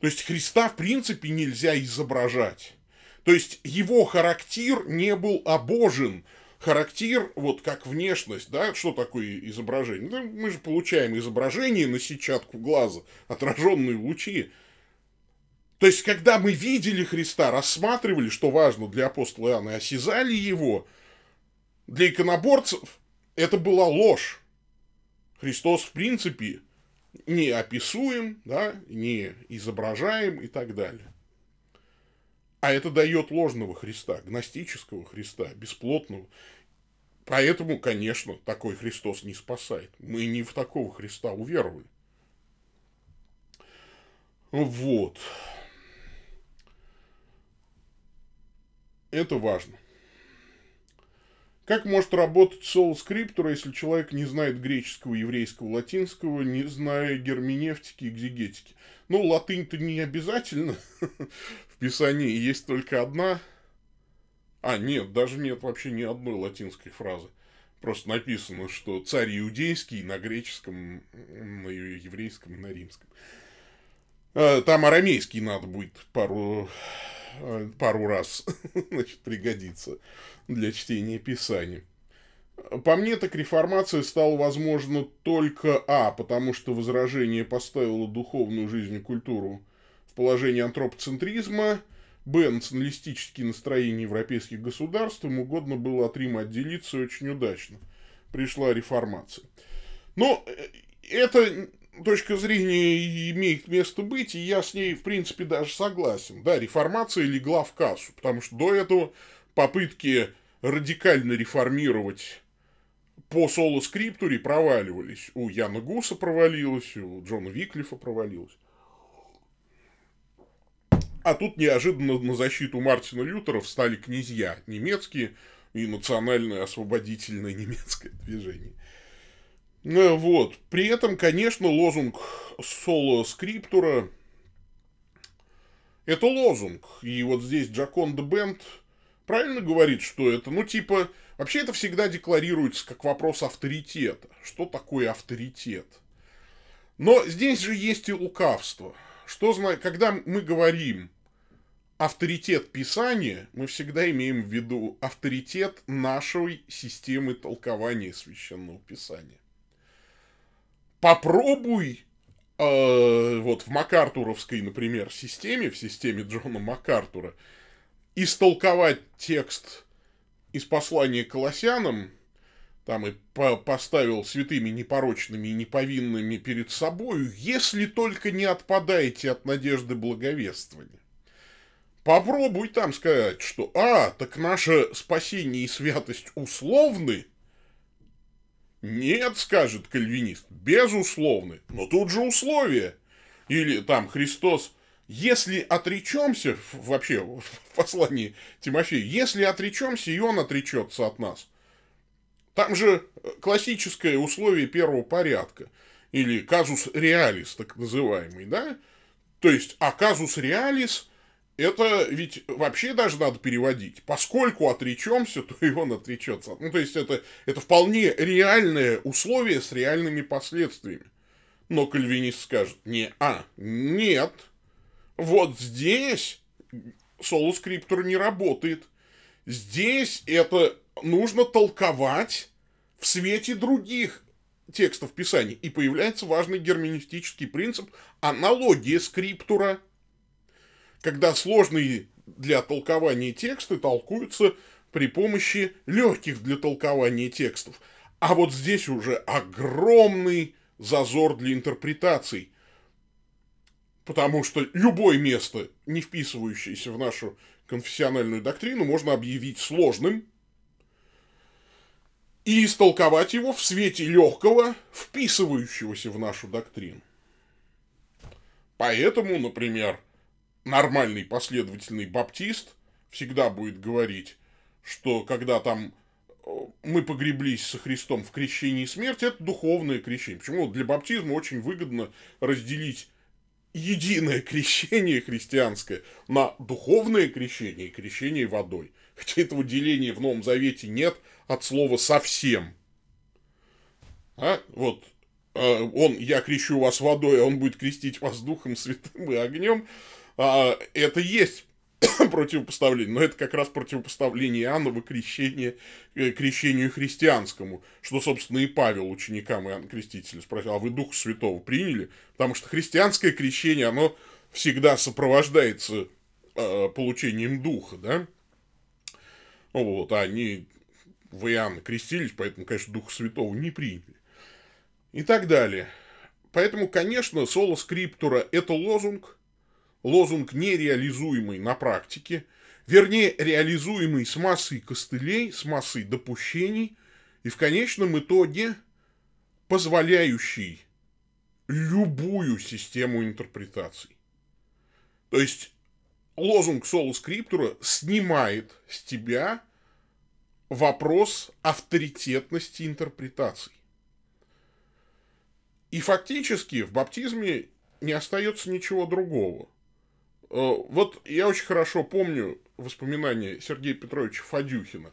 То есть Христа в принципе нельзя изображать. То есть его характер не был обожен. Характер, вот как внешность, да, что такое изображение? Ну, мы же получаем изображение на сетчатку глаза, отраженные лучи. То есть, когда мы видели Христа, рассматривали, что важно для апостола Иоанна, осязали его, для иконоборцев это была ложь. Христос, в принципе, не описуем, да, не изображаем и так далее. А это дает ложного Христа, гностического Христа, бесплотного. Поэтому, конечно, такой Христос не спасает. Мы не в такого Христа уверовали. Вот. Это важно. Как может работать соло скриптура, если человек не знает греческого, еврейского, латинского, не зная герменевтики, экзегетики? Ну, латынь-то не обязательно. В Писании есть только одна. А, нет, даже нет вообще ни одной латинской фразы. Просто написано, что царь иудейский на греческом, на еврейском и на римском. А, там арамейский надо будет пару Э, пару раз, значит, пригодится для чтения Писания. По мне, так реформация стала возможна только, а, потому что возражение поставило духовную жизнь и культуру в положение антропоцентризма, б, националистические настроения европейских государств, им угодно было от Рима отделиться очень удачно. Пришла реформация. Но э, это точка зрения имеет место быть, и я с ней, в принципе, даже согласен. Да, реформация легла в кассу, потому что до этого попытки радикально реформировать по соло-скриптуре проваливались. У Яна Гуса провалилось, у Джона Виклифа провалилось. А тут неожиданно на защиту Мартина Лютера встали князья немецкие и национальное освободительное немецкое движение. Э, вот. При этом, конечно, лозунг соло-скриптура это лозунг. И вот здесь Джакон де Бент правильно говорит, что это, ну, типа, вообще это всегда декларируется как вопрос авторитета. Что такое авторитет? Но здесь же есть и лукавство. Что знает, когда мы говорим авторитет Писания, мы всегда имеем в виду авторитет нашей системы толкования священного Писания. Попробуй э, вот в Макартуровской, например, системе, в системе Джона Макартура, истолковать текст из послания Колоссянам, там и по поставил святыми непорочными и неповинными перед собою, если только не отпадаете от надежды благовествования. Попробуй там сказать, что, а, так наше спасение и святость условны, нет, скажет кальвинист, безусловно, но тут же условия. Или там Христос, если отречемся, вообще в послании Тимофея, если отречемся, и он отречется от нас. Там же классическое условие первого порядка, или казус реалис, так называемый, да? То есть, а казус реалис – это ведь вообще даже надо переводить. Поскольку отречемся, то и он отречется. Ну, то есть, это, это вполне реальное условие с реальными последствиями. Но кальвинист скажет, не, а, нет, вот здесь соло-скриптор не работает. Здесь это нужно толковать в свете других текстов Писания. И появляется важный герменевтический принцип аналогия скриптура – когда сложные для толкования тексты толкуются при помощи легких для толкования текстов. А вот здесь уже огромный зазор для интерпретаций. Потому что любое место, не вписывающееся в нашу конфессиональную доктрину, можно объявить сложным и истолковать его в свете легкого, вписывающегося в нашу доктрину. Поэтому, например, нормальный последовательный баптист всегда будет говорить, что когда там э, мы погреблись со Христом в крещении смерти, это духовное крещение. Почему? Для баптизма очень выгодно разделить единое крещение христианское на духовное крещение и крещение водой. Хотя этого деления в Новом Завете нет от слова совсем. А? Вот а, он, я крещу вас водой, а он будет крестить вас духом святым и огнем. А, это есть противопоставление, но это как раз противопоставление Иоаннова крещения, э, крещению христианскому, что, собственно, и Павел ученикам Иоанна Крестителя спросил, а вы Духа Святого приняли? Потому что христианское крещение, оно всегда сопровождается э, получением Духа, да? Вот, а они в Иоанна крестились, поэтому, конечно, Духа Святого не приняли. И так далее. Поэтому, конечно, соло скриптура – это лозунг, лозунг нереализуемый на практике, вернее, реализуемый с массой костылей, с массой допущений, и в конечном итоге позволяющий любую систему интерпретаций. То есть лозунг соло скриптура снимает с тебя вопрос авторитетности интерпретаций. И фактически в баптизме не остается ничего другого. Э, вот я очень хорошо помню воспоминания Сергея Петровича Фадюхина.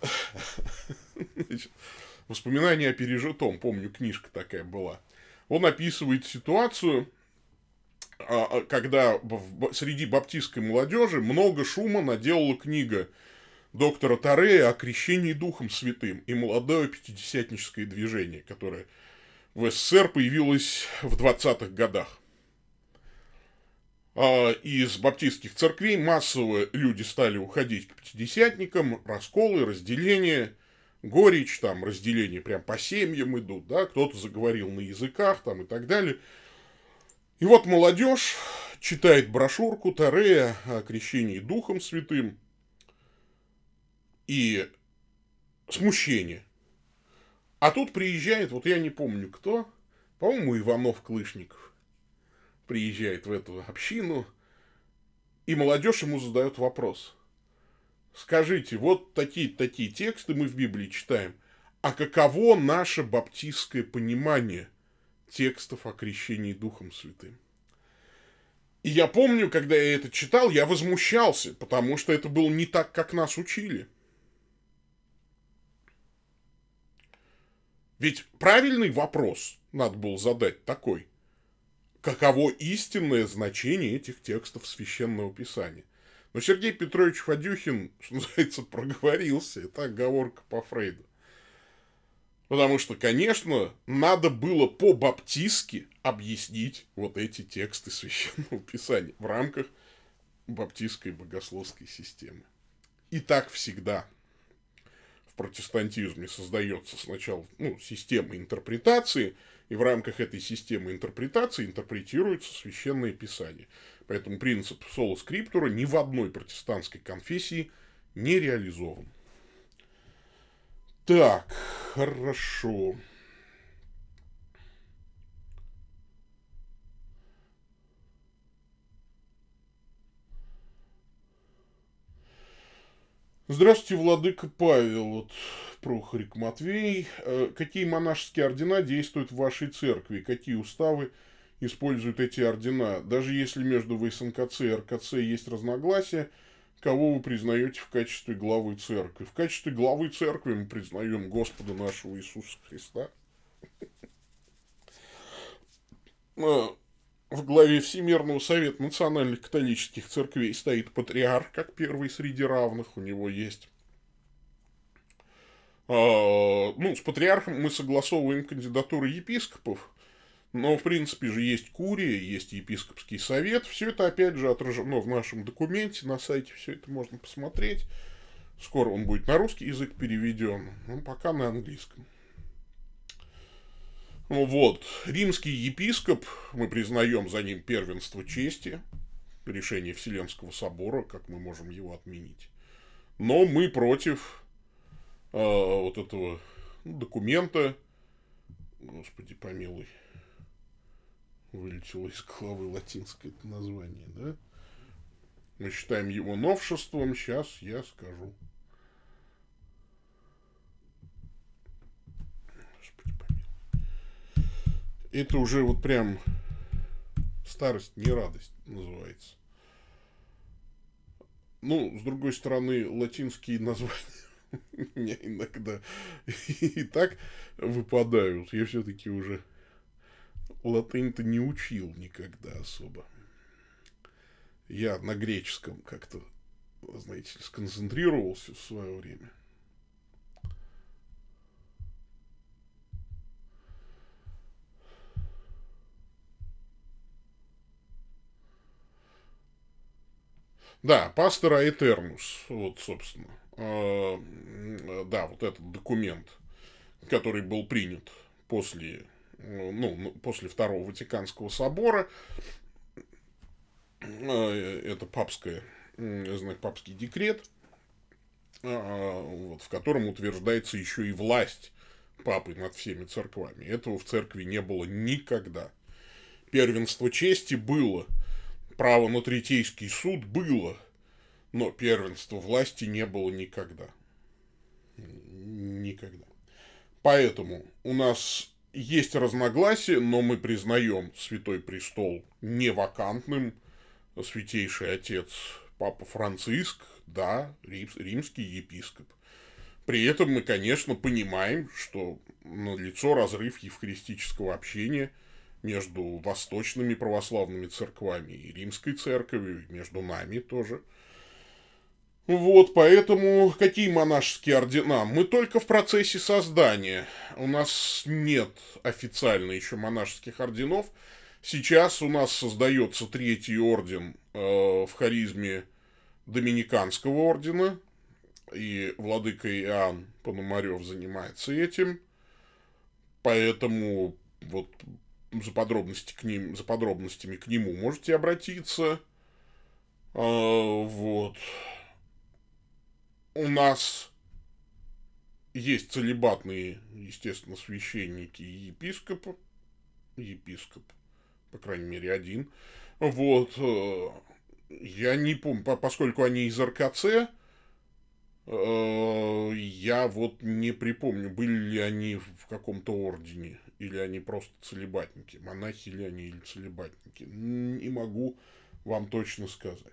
Воспоминания о пережитом, помню, книжка такая была. Он описывает ситуацию, а, а, когда среди баптистской молодежи много шума наделала книга доктора Тарея о крещении Духом Святым и молодое пятидесятническое движение, которое в СССР появилось в 20-х годах. А, из баптистских церквей массово люди стали уходить к пятидесятникам, расколы, разделения, горечь, там разделения прям по семьям идут, да, кто-то заговорил на языках там и так далее. И вот молодежь читает брошюрку Тарея о крещении Духом Святым и смущение. А тут приезжает, вот я не помню кто, по-моему, Иванов Клышников приезжает в эту общину, и молодежь ему задает вопрос. Скажите, вот такие-такие тексты мы в Библии читаем, а каково наше баптистское понимание текстов о крещении Духом Святым? И я помню, когда я это читал, я возмущался, потому что это было не так, как нас учили. Ведь правильный вопрос надо было задать такой – каково истинное значение этих текстов Священного Писания. Но Сергей Петрович Фадюхин, что называется, проговорился. Это оговорка по Фрейду. Потому что, конечно, надо было по-баптистски объяснить вот эти тексты Священного Писания в рамках баптистской богословской системы. И так всегда в протестантизме создается сначала ну, система интерпретации – и в рамках этой системы интерпретации интерпретируется священное писание. Поэтому принцип соло скриптура ни в одной протестантской конфессии не реализован. Так, хорошо. Здравствуйте, владыка Павел. Вот Прохорик Матвей. Э, какие монашеские ордена действуют в вашей церкви? Какие уставы используют эти ордена? Даже если между ВСНКЦ и РКЦ есть разногласия, кого вы признаете в качестве главы церкви? В качестве главы церкви мы признаем Господа нашего Иисуса Христа. В главе Всемирного Совета Национальных Католических Церквей стоит патриарх, как первый среди равных. У него есть а, ну, с патриархом мы согласовываем кандидатуры епископов, Но, в принципе же, есть курия, есть епископский совет. Все это, опять же, отражено в нашем документе. На сайте все это можно посмотреть. Скоро он будет на русский язык переведен, но пока на английском. Ну вот, римский епископ, мы признаем за ним первенство чести, решение Вселенского собора, как мы можем его отменить. Но мы против э, вот этого документа, господи помилуй, вылетело из головы латинское название, да? Мы считаем его новшеством, сейчас я скажу. Это уже вот прям старость, не радость называется. Ну, с другой стороны, латинские названия мне иногда и так выпадают. Я все-таки уже латынь-то не учил никогда особо. Я на греческом как-то, знаете, сконцентрировался в свое время. Да, пастора Этернус, вот, собственно. Э, да, вот этот документ, который был принят после, ну, после Второго Ватиканского собора. Э, это папское, знаю, папский декрет, э, вот, в котором утверждается еще и власть папы над всеми церквами. Этого в церкви не было никогда. Первенство чести было – право на третейский суд было, но первенства власти не было никогда. Никогда. Поэтому у нас есть разногласия, но мы признаем Святой Престол не вакантным. Святейший Отец Папа Франциск, да, римский епископ. При этом мы, конечно, понимаем, что на лицо разрыв евхаристического общения – между восточными православными церквами и римской церковью, между нами тоже. Вот, поэтому какие монашеские ордена? Мы только в процессе создания. У нас нет официально еще монашеских орденов. Сейчас у нас создается третий орден э, в харизме Доминиканского ордена. И владыка Иоанн Пономарев занимается этим. Поэтому вот за, подробности к ним, за подробностями к нему можете обратиться. А, вот. У нас есть целебатные, естественно, священники и епископы. Епископ, по крайней мере, один. Вот. Э, я не помню, поскольку они из РКЦ, э, я вот не припомню, были ли они в каком-то ордене или они просто целебатники, монахи ли они или целебатники. Не могу вам точно сказать.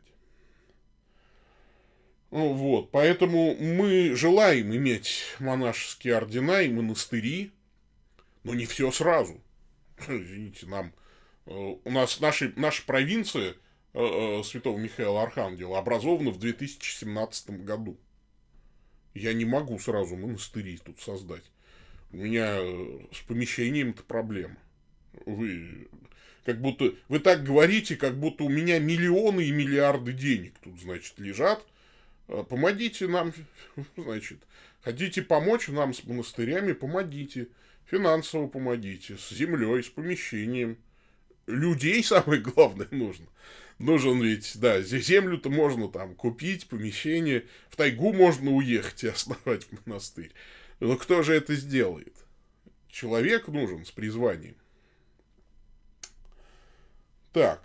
Ну, вот, поэтому мы желаем иметь монашеские ордена и монастыри, но не все сразу. Извините, нам э, у нас наши, наша провинция э, э, Святого Михаила Архангела образована в 2017 году. Я не могу сразу монастыри тут создать. У меня э, с помещением-то проблема. Вы как будто вы так говорите, как будто у меня миллионы и миллиарды денег тут, значит, лежат. А, помогите нам, значит, хотите помочь нам с монастырями, помогите. Финансово помогите, с землей, с помещением. Людей самое главное нужно. Нужен ведь, да, землю-то можно там купить, помещение. В тайгу можно уехать и основать монастырь. Но кто же это сделает? Человек нужен с призванием. Так.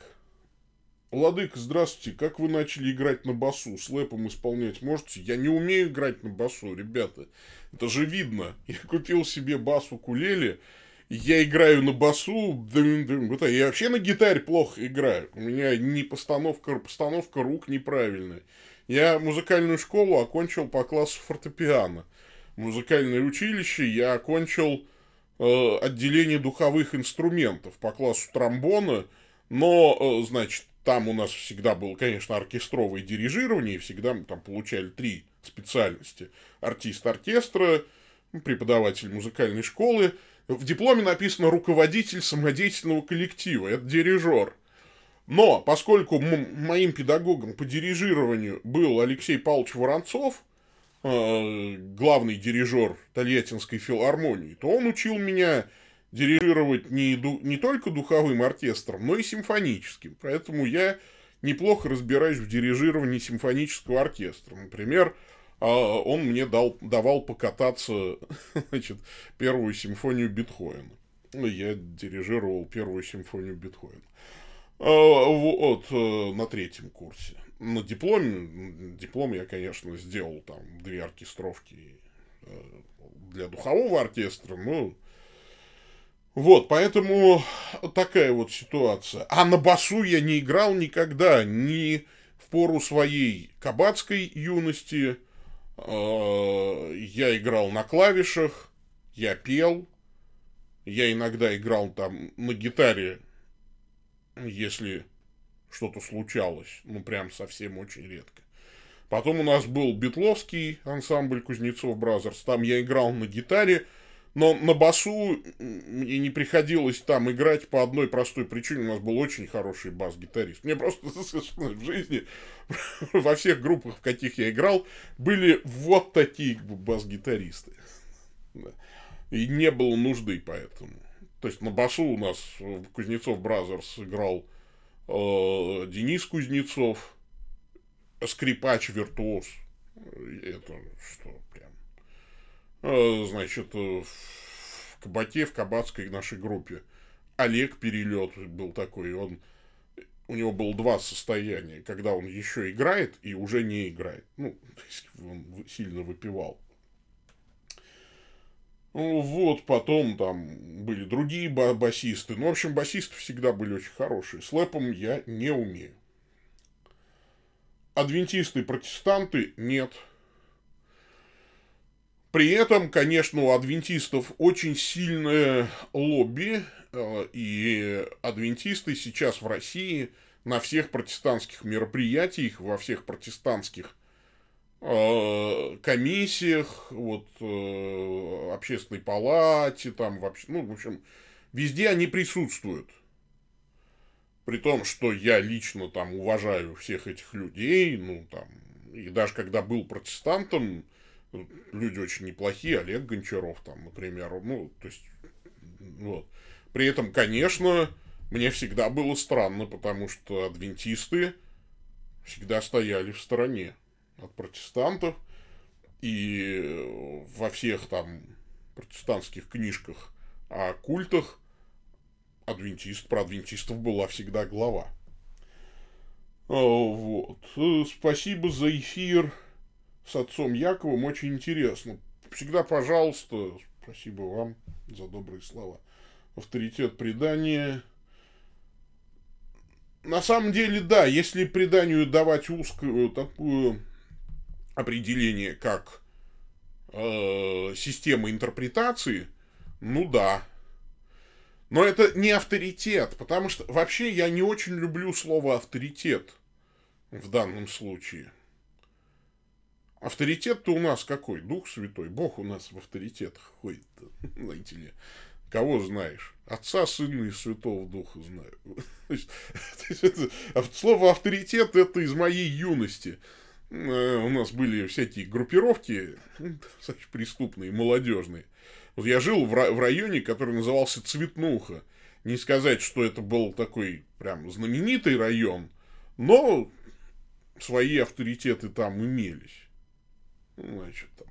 Владык, здравствуйте. Как вы начали играть на басу? Слэпом исполнять можете? Я не умею играть на басу, ребята. Это же видно. Я купил себе бас-укулеле. Я играю на басу. Я вообще на гитаре плохо играю. У меня не постановка, постановка рук неправильная. Я музыкальную школу окончил по классу фортепиано музыкальное училище я окончил э, отделение духовых инструментов по классу тромбона, но, э, значит, там у нас всегда было, конечно, оркестровое дирижирование, и всегда мы там получали три специальности. Артист оркестра, преподаватель музыкальной школы. В дипломе написано руководитель самодеятельного коллектива, это дирижер. Но поскольку моим педагогом по дирижированию был Алексей Павлович Воронцов, э, главный дирижер Тольяттинской филармонии, то он учил меня дирижировать не, не только духовым оркестром, но и симфоническим. Поэтому я неплохо разбираюсь в дирижировании симфонического оркестра. Например, а, он мне дал, давал покататься значит, первую симфонию Бетховена. Ну, я дирижировал первую симфонию Бетховена. А, вот, э, на третьем курсе. На дипломе, диплом я, конечно, сделал там две оркестровки э, для духового оркестра, но вот, поэтому такая вот ситуация. А на басу я не играл никогда, ни в пору своей кабацкой юности. Э, я играл на клавишах, я пел, я иногда играл там на гитаре если что-то случалось, ну, прям совсем очень редко. Потом у нас был битловский ансамбль Кузнецов Brothers, там я играл на гитаре, но на басу мне не приходилось там играть по одной простой причине. У нас был очень хороший бас-гитарист. Мне просто в жизни, во всех группах, в каких я играл, были вот такие бас-гитаристы. И не было нужды поэтому. То есть на басу у нас Кузнецов Brothers играл Денис Кузнецов, скрипач, виртуоз. Это что, прям. Э, значит, э, в Кабаке, в Кабацкой нашей группе Олег Перелет был такой, он у него было два состояния, когда он еще играет и уже не играет. Ну, то есть он сильно выпивал. Ну, вот, потом там были другие басисты. Ну, в общем, басисты всегда были очень хорошие. С лэпом я не умею. Адвентисты протестанты нет. При этом, конечно, у адвентистов очень сильное лобби, э, и адвентисты сейчас в России на всех протестантских мероприятиях, во всех протестантских комиссиях, вот, э, общественной палате, там вообще, ну, в общем, везде они присутствуют. При том, что я лично там уважаю всех этих людей, ну, там, и даже когда был протестантом, люди очень неплохие, Олег Гончаров, там, например, ну, то есть, вот. При этом, конечно, мне всегда было странно, потому что адвентисты всегда стояли в стороне от протестантов, и во всех там протестантских книжках о культах адвентист, про адвентистов была всегда глава. А, вот. Спасибо за эфир с отцом Яковом, очень интересно. Всегда, пожалуйста, спасибо вам за добрые слова. Авторитет предания на самом деле, да, если преданию давать узкую такую определение как э, система интерпретации, ну да. Но это не авторитет, потому что вообще я не очень люблю слово авторитет в данном случае. Авторитет-то у нас какой? Дух Святой. Бог у нас в авторитетах ходит, знаете ли. Кого знаешь? Отца, Сына и Святого Духа знаю. Слово авторитет это из моей юности. Э, у нас были всякие группировки преступные, молодежные. Вот я жил в районе, который назывался Цветнуха. Не сказать, что это был такой прям знаменитый район, но свои авторитеты там имелись. Значит, там.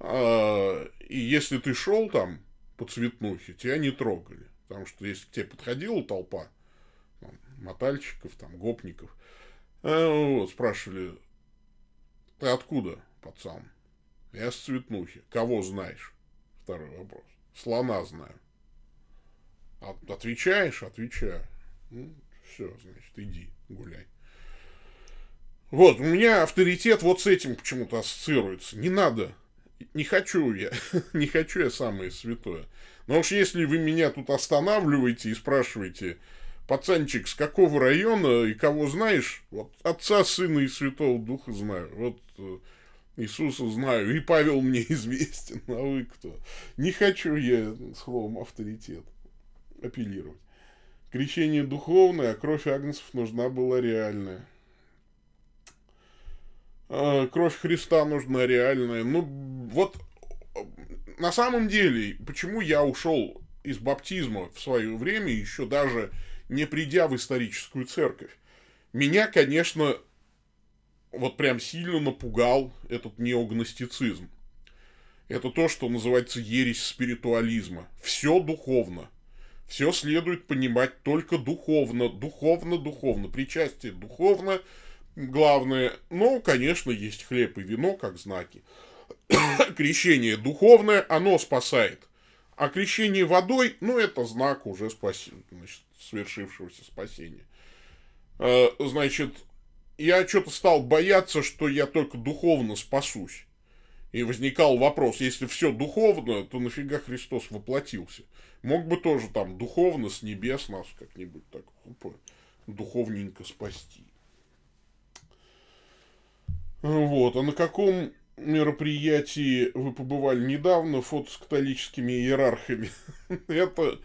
А, и если ты шел там по Цветнухе, тебя не трогали. Потому что если к тебе подходила толпа, там, мотальщиков, там, гопников, а, вот, спрашивали, ты откуда, пацан? Я с Цветнухи. Кого знаешь? Второй вопрос. Слона знаю. От, отвечаешь? Отвечаю. Ну, все, значит, иди, гуляй. Вот, у меня авторитет вот с этим почему-то ассоциируется. Не надо. Не хочу я. не хочу я самое святое. Но уж если вы меня тут останавливаете и спрашиваете, пацанчик, с какого района и кого знаешь? Вот отца, сына и святого духа знаю. Вот э, Иисуса знаю, и Павел мне известен, а вы кто? Не хочу я словом авторитет апеллировать. Крещение духовное, а кровь агнцев нужна была реальная. А, кровь Христа нужна реальная. Ну, вот на самом деле, почему я ушел из баптизма в свое время, еще даже не придя в историческую церковь? Меня, конечно, вот прям сильно напугал этот неогностицизм. Это то, что называется ересь спиритуализма. Все духовно. Все следует понимать только духовно, духовно, духовно. Причастие духовно, главное. Ну, конечно, есть хлеб и вино, как знаки. крещение духовное, оно спасает. А крещение водой, ну, это знак уже спаси... значит, свершившегося спасения. Э, значит, я что-то стал бояться, что я только духовно спасусь. И возникал вопрос, если все духовно, то нафига Христос воплотился? Мог бы тоже там духовно с небес нас как-нибудь так духовненько спасти. Вот, а на каком мероприятии вы побывали недавно, фото с католическими иерархами? это,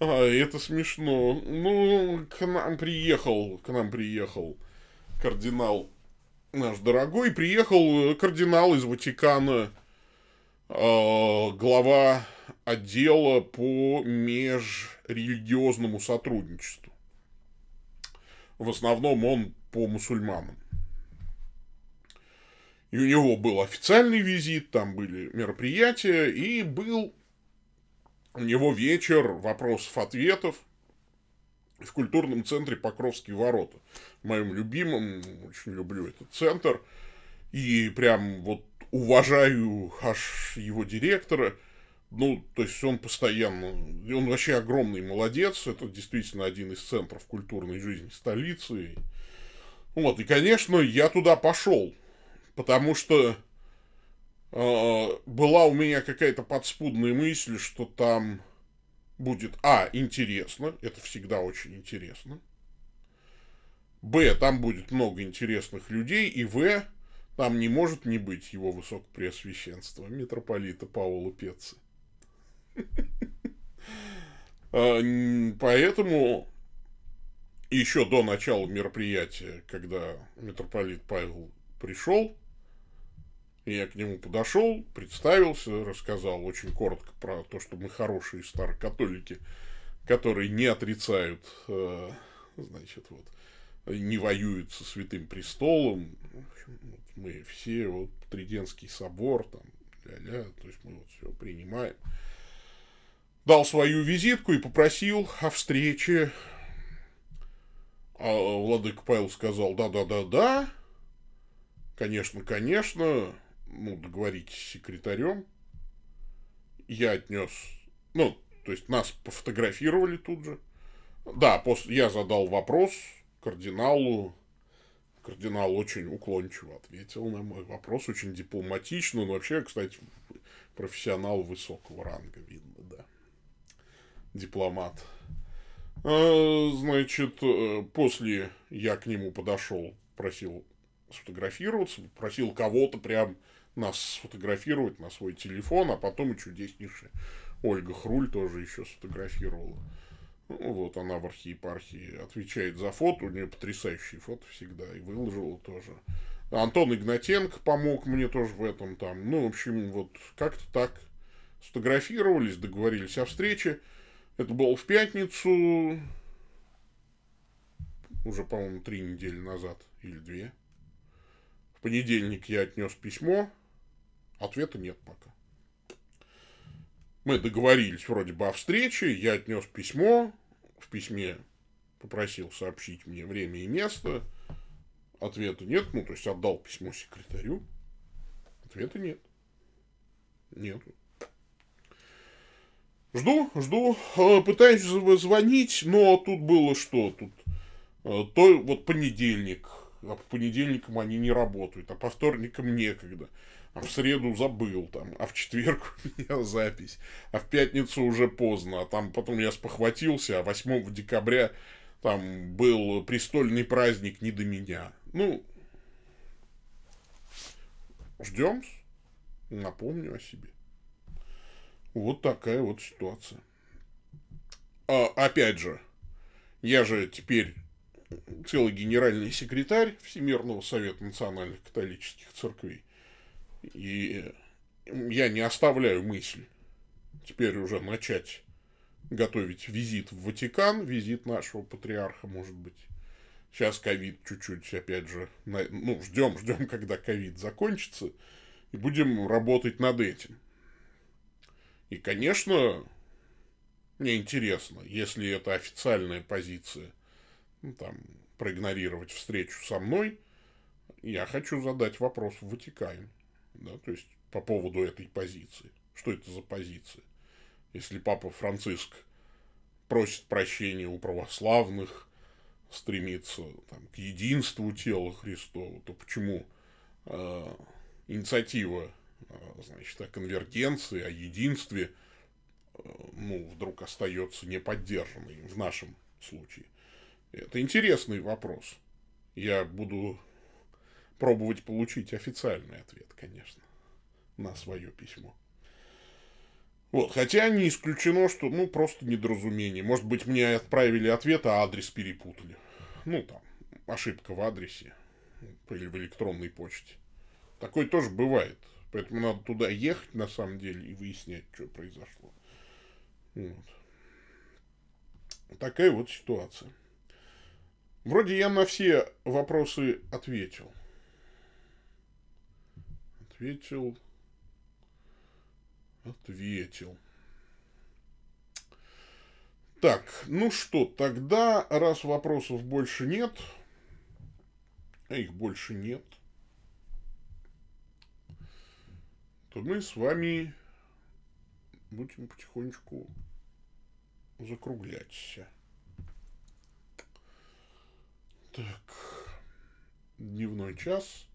а, это смешно. Ну, к нам приехал, к нам приехал кардинал наш дорогой, приехал кардинал из Ватикана, э, глава отдела по межрелигиозному сотрудничеству. В основном он по мусульманам. И у него был официальный визит, там были мероприятия, и был у него вечер вопросов-ответов в культурном центре Покровские ворота. Моим любимым, очень люблю этот центр. И прям вот уважаю аж его директора. Ну, то есть он постоянно, он вообще огромный молодец, это действительно один из центров культурной жизни столицы. Вот, и, конечно, я туда пошел, потому что была у меня какая-то подспудная мысль, что там будет, а, интересно, это всегда очень интересно, б, там будет много интересных людей, и в, там не может не быть его высокопреосвященства, митрополита Паула Пецы. А, поэтому еще до начала мероприятия, когда митрополит Павел пришел, я к нему подошел, представился, рассказал очень коротко про то, что мы хорошие старокатолики, которые не отрицают, э, значит, вот, не воюют со Святым Престолом. В общем, вот мы все, вот, Триденский собор, там, ля-ля, то есть мы вот все принимаем. Дал свою визитку и попросил о встрече. А Владыка Павел сказал, да-да-да-да, конечно, конечно, ну, договоритесь с секретарем. Я отнес, ну, то есть нас пофотографировали тут же. Да, после, я задал вопрос кардиналу. Кардинал очень уклончиво ответил на мой вопрос, очень дипломатично. Но вообще, кстати, профессионал высокого ранга, видно, да. Дипломат. А, значит, э, после я к нему подошел, просил сфотографироваться, просил кого-то прям нас сфотографировать на свой телефон, а потом и чудеснейшая Ольга Хруль тоже еще сфотографировала. Ну, вот она в архиепархии отвечает за фото, у нее потрясающие фото всегда, и выложила тоже. Антон Игнатенко помог мне тоже в этом там. Ну, в общем, вот как-то так сфотографировались, договорились о встрече. Это было в пятницу, уже, по-моему, три недели назад или две. В понедельник я отнес письмо Ответа нет пока. Мы договорились вроде бы о встрече, я отнес письмо, в письме попросил сообщить мне время и место, ответа нет, ну, то есть отдал письмо секретарю, ответа нет. Нет. Жду, жду, э, пытаюсь звонить, но тут было что? Тут э, то вот понедельник, а по понедельникам они не работают, а по вторникам некогда а в среду забыл там, а в четверг у меня запись, а в пятницу уже поздно, а там потом я спохватился, а 8 декабря там был престольный праздник не до меня. Ну, ждем, напомню о себе. Вот такая вот ситуация. А, опять же, я же теперь целый генеральный секретарь Всемирного Совета Национальных Католических Церквей. И я не оставляю мысль теперь уже начать готовить визит в Ватикан, визит нашего патриарха, может быть. Сейчас ковид чуть-чуть, опять же, на, ну, ждем, ждем, когда ковид закончится, и будем работать над этим. И, конечно, мне интересно, если это официальная позиция, ну, там, проигнорировать встречу со мной, я хочу задать вопрос в Ватикане, да, то есть по поводу этой позиции. Что это за позиция? Если папа Франциск просит прощения у православных, стремится там, к единству тела Христова, то почему э, инициатива э, значит, о конвергенции, о единстве э, ну, вдруг остается неподдержанной в нашем случае? Это интересный вопрос. Я буду пробовать получить официальный ответ, конечно, на свое письмо. Вот, хотя не исключено, что, ну, просто недоразумение. Может быть, мне отправили ответ, а адрес перепутали. Ну, там, ошибка в адресе или в электронной почте. Такое тоже бывает. Поэтому надо туда ехать, на самом деле, и выяснять, что произошло. Вот. Такая вот ситуация. Вроде я на все вопросы ответил. Ответил Ответил. Так, ну что, тогда, раз вопросов больше нет, а их больше нет, то мы с вами будем потихонечку закругляться. Так, дневной час,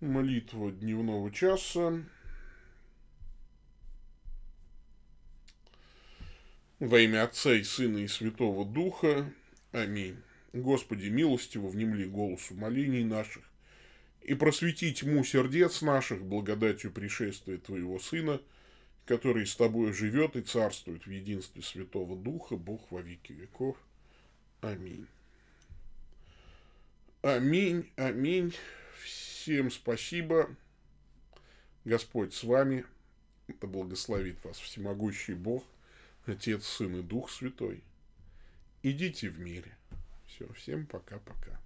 молитва дневного часа. Во имя Отца и Сына и Святого Духа. Аминь. Господи, милостиво внемли голосу молений наших и просвети тьму сердец наших благодатью пришествия Твоего Сына, который с Тобой живет и царствует в единстве Святого Духа, Бог во веки веков. Аминь. Аминь, аминь. Всем спасибо. Господь с вами. Это благословит вас всемогущий Бог – Отец, Сын и Дух Святой. Идите в мире. Все, всем пока-пока.